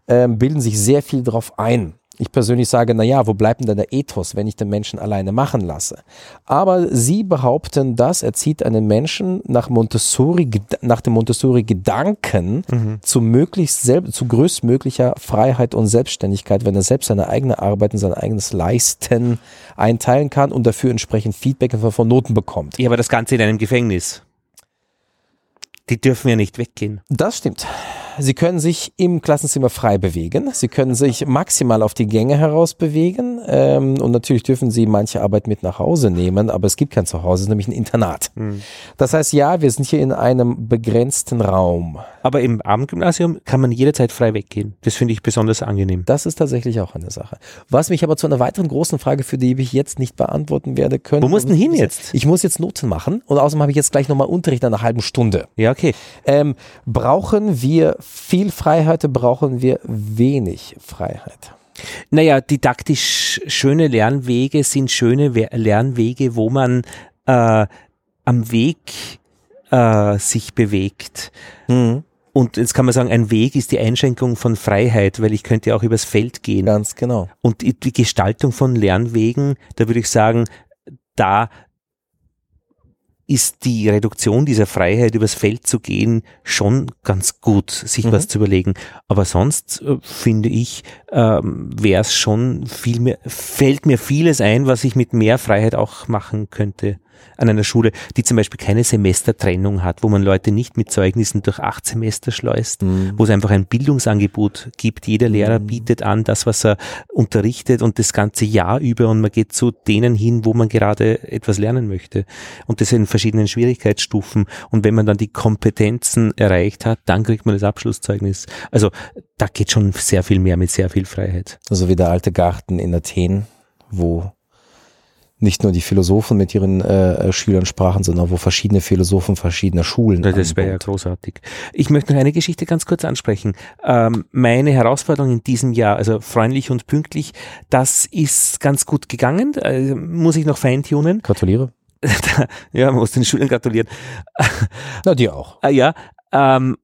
ähm, bilden sich sehr viel darauf ein. Ich persönlich sage, na ja, wo bleibt denn der Ethos, wenn ich den Menschen alleine machen lasse? Aber sie behaupten, das erzieht einen Menschen nach Montessori, nach dem Montessori-Gedanken zu möglichst selb, zu größtmöglicher Freiheit und Selbstständigkeit, wenn er selbst seine eigene Arbeit und sein eigenes Leisten einteilen kann und dafür entsprechend Feedback von Noten bekommt. Ja, aber das Ganze in einem Gefängnis. Die dürfen ja nicht weggehen. Das stimmt. Sie können sich im Klassenzimmer frei bewegen. Sie können sich maximal auf die Gänge heraus bewegen. Ähm, und natürlich dürfen Sie manche Arbeit mit nach Hause nehmen, aber es gibt kein Zuhause, es ist nämlich ein Internat. Das heißt, ja, wir sind hier in einem begrenzten Raum. Aber im Abendgymnasium kann man jederzeit frei weggehen. Das finde ich besonders angenehm. Das ist tatsächlich auch eine Sache. Was mich aber zu einer weiteren großen Frage, für die ich jetzt nicht beantworten werde können. Wo musst du denn hin jetzt? Ich muss jetzt Noten machen und außerdem habe ich jetzt gleich nochmal Unterricht in einer halben Stunde. Ja, okay. Ähm, brauchen wir viel Freiheit, brauchen wir wenig Freiheit? Naja, didaktisch schöne Lernwege sind schöne We Lernwege, wo man äh, am Weg äh, sich bewegt. Und jetzt kann man sagen, ein Weg ist die Einschränkung von Freiheit, weil ich könnte auch übers Feld gehen. Ganz genau. Und die Gestaltung von Lernwegen, da würde ich sagen, da ist die Reduktion dieser Freiheit, übers Feld zu gehen, schon ganz gut, sich was zu überlegen. Aber sonst äh, finde ich, ähm, wäre es schon viel mehr, fällt mir vieles ein, was ich mit mehr Freiheit auch machen könnte an einer Schule, die zum Beispiel keine Semestertrennung hat, wo man Leute nicht mit Zeugnissen durch acht Semester schleust, wo es einfach ein Bildungsangebot gibt. Jeder Lehrer bietet an, das, was er unterrichtet und das ganze Jahr über und man geht zu denen hin, wo man gerade etwas lernen möchte. Und das in verschiedenen Schwierigkeitsstufen. Und wenn man dann die Kompetenzen erreicht hat, dann kriegt man das Abschlusszeugnis. Also da geht schon sehr viel mehr mit sehr viel Freiheit. Also wie der alte Garten in Athen, wo nicht nur die Philosophen mit ihren äh, Schülern sprachen, sondern wo verschiedene Philosophen verschiedener Schulen. Das wäre ja großartig. Ich möchte noch eine Geschichte ganz kurz ansprechen. Ähm, meine Herausforderung in diesem Jahr, also freundlich und pünktlich, das ist ganz gut gegangen. Äh, muss ich noch feintunen. [laughs] Gratuliere. ja, man muss den Schülern gratulieren. Na, dir auch. Ah, ja, ähm,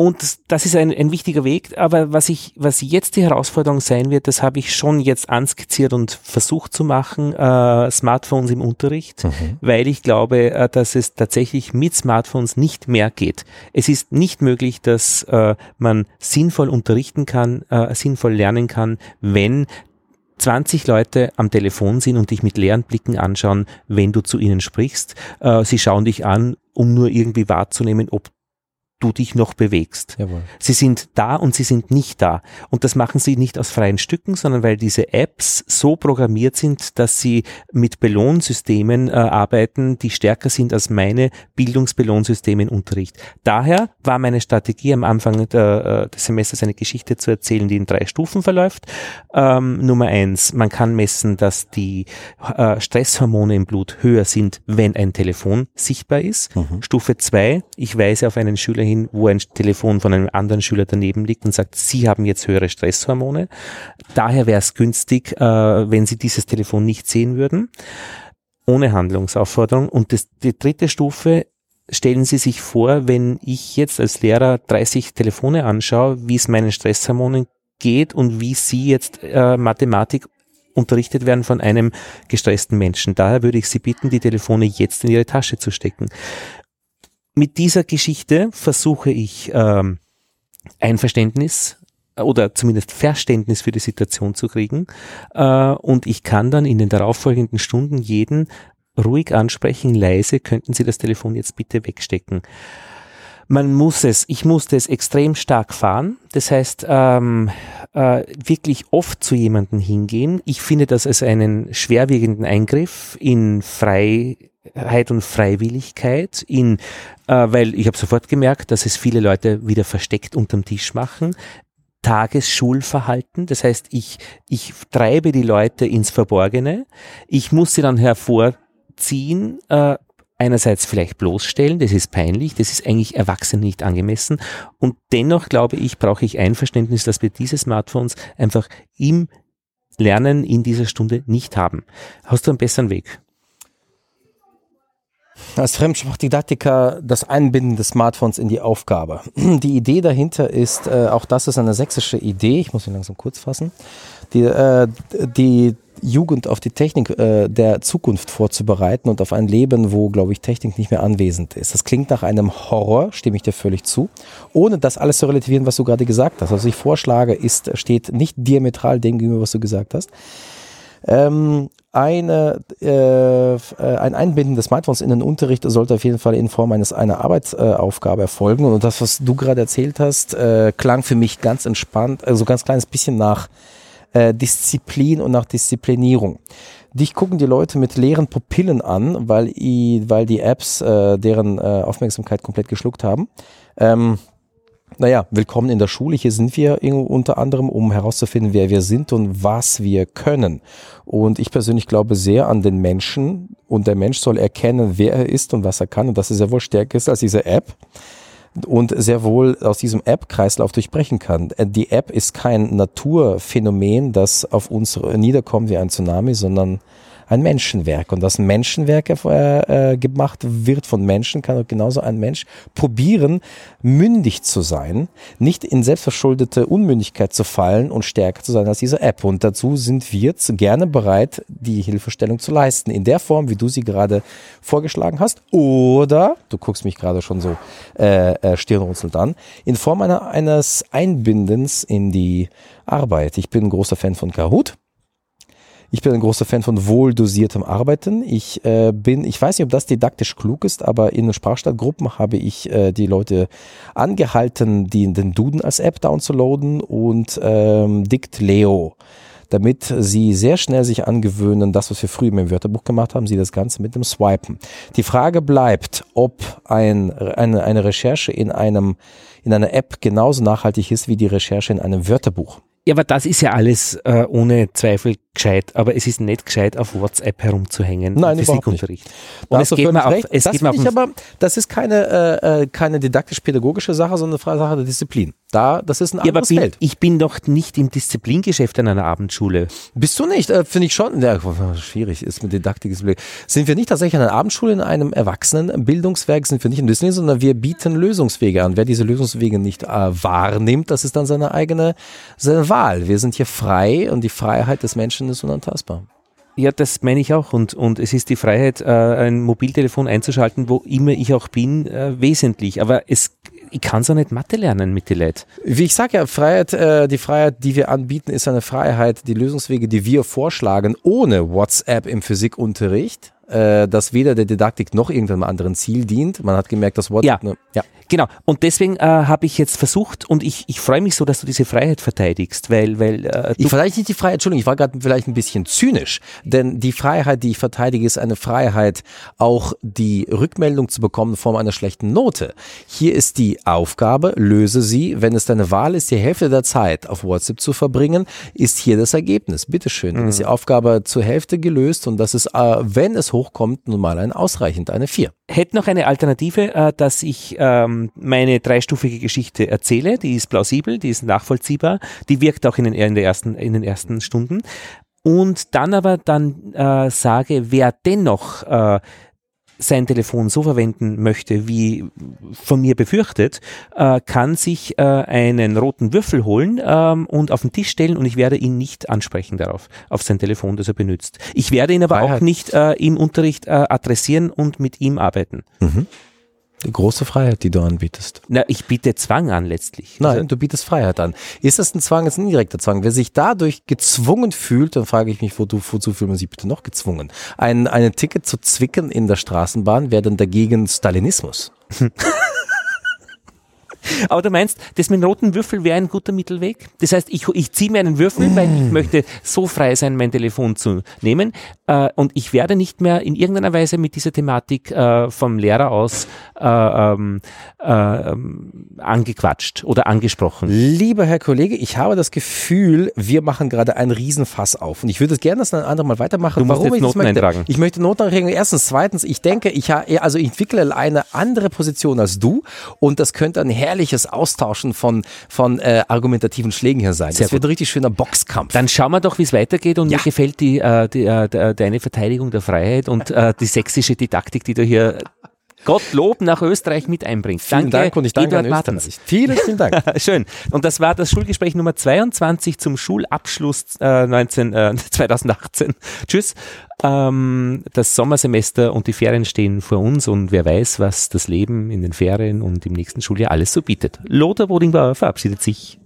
und das- das ist ein, ein wichtiger Weg, aber was ich, was jetzt die Herausforderung sein wird, das habe ich schon jetzt anskizziert und versucht zu machen, äh, Smartphones im Unterricht, weil ich glaube, äh, dass es tatsächlich mit Smartphones nicht mehr geht. Es ist nicht möglich, dass äh, man sinnvoll unterrichten kann, äh, sinnvoll lernen kann, wenn 20 Leute am Telefon sind und dich mit leeren Blicken anschauen, wenn du zu ihnen sprichst. Äh, sie schauen dich an, um nur irgendwie wahrzunehmen, ob du dich noch bewegst. Jawohl. Sie sind da und sie sind nicht da. Und das machen sie nicht aus freien Stücken, sondern weil diese Apps so programmiert sind, dass sie mit Belohnsystemen äh, arbeiten, die stärker sind als meine Bildungsbelohnsysteme im Unterricht. Daher war meine Strategie am Anfang der, äh, des Semesters eine Geschichte zu erzählen, die in drei Stufen verläuft. Ähm, Nummer eins, man kann messen, dass die äh, Stresshormone im Blut höher sind, wenn ein Telefon sichtbar ist. Mhm. Stufe zwei, ich weise auf einen Schüler hin, wo ein Telefon von einem anderen Schüler daneben liegt und sagt, Sie haben jetzt höhere Stresshormone. Daher wäre es günstig, äh, wenn Sie dieses Telefon nicht sehen würden, ohne Handlungsaufforderung. Und das, die dritte Stufe, stellen Sie sich vor, wenn ich jetzt als Lehrer 30 Telefone anschaue, wie es meinen Stresshormonen geht und wie Sie jetzt äh, Mathematik unterrichtet werden von einem gestressten Menschen. Daher würde ich Sie bitten, die Telefone jetzt in Ihre Tasche zu stecken mit dieser Geschichte versuche ich ähm, Einverständnis oder zumindest Verständnis für die Situation zu kriegen. Äh, und ich kann dann in den darauffolgenden Stunden jeden ruhig ansprechen, leise, könnten Sie das Telefon jetzt bitte wegstecken. Man muss es, ich musste es extrem stark fahren. Das heißt, ähm, äh, wirklich oft zu jemandem hingehen. Ich finde das als einen schwerwiegenden Eingriff in Freiheit und Freiwilligkeit, in, äh, weil ich habe sofort gemerkt, dass es viele Leute wieder versteckt unterm Tisch machen. Tagesschulverhalten. Das heißt, ich, ich treibe die Leute ins Verborgene. Ich muss sie dann hervorziehen, äh, einerseits vielleicht bloßstellen, das ist peinlich, das ist eigentlich Erwachsenen nicht angemessen. Und dennoch glaube ich, brauche ich Einverständnis, dass wir diese Smartphones einfach im Lernen in dieser Stunde nicht haben. Hast du einen besseren Weg? Als Fremdsprachdidaktiker das Einbinden des Smartphones in die Aufgabe. [clears throat] Die Idee dahinter ist, äh, auch das ist eine sächsische Idee, ich muss ihn langsam kurz fassen, die, äh, die Jugend auf die Technik äh, der Zukunft vorzubereiten und auf ein Leben, wo, glaube ich, Technik nicht mehr anwesend ist. Das klingt nach einem Horror, stimme ich dir völlig zu, ohne das alles zu relativieren, was du gerade gesagt hast. Was ich vorschlage, ist, steht nicht diametral dem gegenüber, was du gesagt hast. Ähm, eine, äh, ein Einbinden des Smartphones in den Unterricht sollte auf jeden Fall in Form eines einer Arbeitsaufgabe erfolgen. Und das, was du gerade erzählt hast, äh, klang für mich ganz entspannt, also ganz kleines bisschen nach äh, Disziplin und nach Disziplinierung. Dich gucken die Leute mit leeren Pupillen an, weil, i, weil die Apps äh, deren äh, Aufmerksamkeit komplett geschluckt haben. Ähm, naja, willkommen in der Schule. Hier sind wir unter anderem, um herauszufinden, wer wir sind und was wir können. Und ich persönlich glaube sehr an den Menschen und der Mensch soll erkennen, wer er ist und was er kann und dass er sehr wohl stärker ist als diese App und sehr wohl aus diesem App-Kreislauf durchbrechen kann. Die App ist kein Naturphänomen, das auf uns niederkommt wie ein Tsunami, sondern ein Menschenwerk. Und das Menschenwerk äh, äh, gemacht wird von Menschen, kann auch genauso ein Mensch probieren, mündig zu sein, nicht in selbstverschuldete Unmündigkeit zu fallen und stärker zu sein als diese App. Und dazu sind wir gerne bereit, die Hilfestellung zu leisten. In der Form, wie du sie gerade vorgeschlagen hast. Oder, du guckst mich gerade schon so äh, äh, stirnrunzelnd an, in Form einer, eines Einbindens in die Arbeit. Ich bin ein großer Fan von Kahoot. Ich bin ein großer Fan von wohl dosiertem Arbeiten. Ich äh, bin, ich weiß nicht, ob das didaktisch klug ist, aber in Sprachstadtgruppen habe ich äh, die Leute angehalten, die, den Duden als App downzuladen und ähm, Dict Leo damit sie sehr schnell sich angewöhnen, das, was wir früher im Wörterbuch gemacht haben, sie das Ganze mit dem Swipen. Die Frage bleibt, ob ein, eine, eine Recherche in einem, in einer App genauso nachhaltig ist wie die Recherche in einem Wörterbuch. Ja, aber das ist ja alles äh, ohne Zweifel gescheit, aber es ist nicht gescheit, auf WhatsApp herumzuhängen Nein, im Physikunterricht. Und es geht mir auf, es das geht mir auf aber, das ist keine, äh, äh keine didaktisch-pädagogische Sache, sondern eine Sache der Disziplin. Da, das ist ein ja, anderes bin, Feld. Ich bin doch nicht im Disziplingeschäft an einer Abendschule. Bist du nicht? Äh, Finde ich schon. Ja, schwierig ist mit Didaktik. Sind wir nicht tatsächlich an einer Abendschule in einem Erwachsenenbildungswerk? Sind wir nicht im Disziplin, sondern wir bieten Lösungswege an. Wer diese Lösungswege nicht äh, wahrnimmt, das ist dann seine eigene seine Wahl. Wir sind hier frei und die Freiheit des Menschen ist unantastbar. Ja, das meine ich auch. Und, und es ist die Freiheit, äh, ein Mobiltelefon einzuschalten, wo immer ich auch bin, äh, wesentlich. Aber es ich kann so nicht Mathe lernen mit den Leuten. Wie ich sage ja, Freiheit, äh, die Freiheit, die wir anbieten, ist eine Freiheit, die Lösungswege, die wir vorschlagen, ohne WhatsApp im Physikunterricht, äh, das weder der Didaktik noch irgendeinem anderen Ziel dient. Man hat gemerkt, dass WhatsApp Ja. nur, ja. Genau. Und deswegen äh, habe ich jetzt versucht und ich, ich freue mich so, dass du diese Freiheit verteidigst, weil, weil äh, Ich verteidige nicht die Freiheit, Entschuldigung, ich war gerade vielleicht ein bisschen zynisch, denn die Freiheit, die ich verteidige, ist eine Freiheit, auch die Rückmeldung zu bekommen in Form einer schlechten Note. Hier ist die Aufgabe, löse sie, wenn es deine Wahl ist, die Hälfte der Zeit auf WhatsApp zu verbringen, ist hier das Ergebnis. Bitteschön, dann ist die Aufgabe zur Hälfte gelöst und das ist, äh, wenn es hochkommt, nun mal ein ausreichend, eine 4. hätte noch eine Alternative, äh, dass ich ähm, meine dreistufige Geschichte erzähle. Die ist plausibel, die ist nachvollziehbar, die wirkt auch in den, in ersten, in den ersten Stunden. Und dann aber dann äh, sage, wer dennoch äh, sein Telefon so verwenden möchte, wie von mir befürchtet, äh, kann sich äh, einen roten Würfel holen ähm, und auf den Tisch stellen und ich werde ihn nicht ansprechen darauf, auf sein Telefon, das er benutzt. Ich werde ihn aber auch Freiheit. nicht äh, im Unterricht äh, adressieren und mit ihm arbeiten. Die große Freiheit, die du anbietest. Na, ich biete Zwang an letztlich. Nein, Also, du bietest Freiheit an. Ist das ein Zwang, ist ein indirekter Zwang? Wer sich dadurch gezwungen fühlt, dann frage ich mich, wozu, wozu fühlt man sich bitte noch gezwungen? Ein, ein Ticket zu zwicken in der Straßenbahn wäre dann dagegen Stalinismus. [laughs] aber du meinst, das mit roten Würfel wäre ein guter Mittelweg? Das heißt, ich, ich ziehe mir einen Würfel, weil ich möchte so frei sein, mein Telefon zu nehmen äh, und ich werde nicht mehr in irgendeiner Weise mit dieser Thematik äh, vom Lehrer aus äh, ähm, äh, angequatscht oder angesprochen. Lieber Herr Kollege, ich habe das Gefühl, wir machen gerade einen Riesenfass auf. Und ich würde es gerne, dass ein anderer mal weitermachen. Du musst jetzt ich das Noten möchte? eintragen. Ich möchte Noten eintragen. Erstens. Zweitens, ich denke, ich, ha- also ich entwickle eine andere Position als du. Und das könnte ein herrliches Austauschen von, von äh, argumentativen Schlägen hier sein. Sehr das wird ein richtig schöner Boxkampf. Dann schauen wir doch, wie es weitergeht und Ja. mir gefällt die, äh, die, äh, de- deine Verteidigung der Freiheit und äh, die sächsische Didaktik, die du hier Gottlob nach Österreich mit einbringst. vielen Dank und ich danke Eduard an. Österreich. Vielen, vielen Dank. [laughs] Schön. Und das war das Schulgespräch Nummer 22 zum Schulabschluss äh, 19, äh, [laughs] 2018. Tschüss. Ähm, das Sommersemester und die Ferien stehen vor uns und wer weiß, was das Leben in den Ferien und im nächsten Schuljahr alles so bietet. Lothar Bodingbauer verabschiedet sich.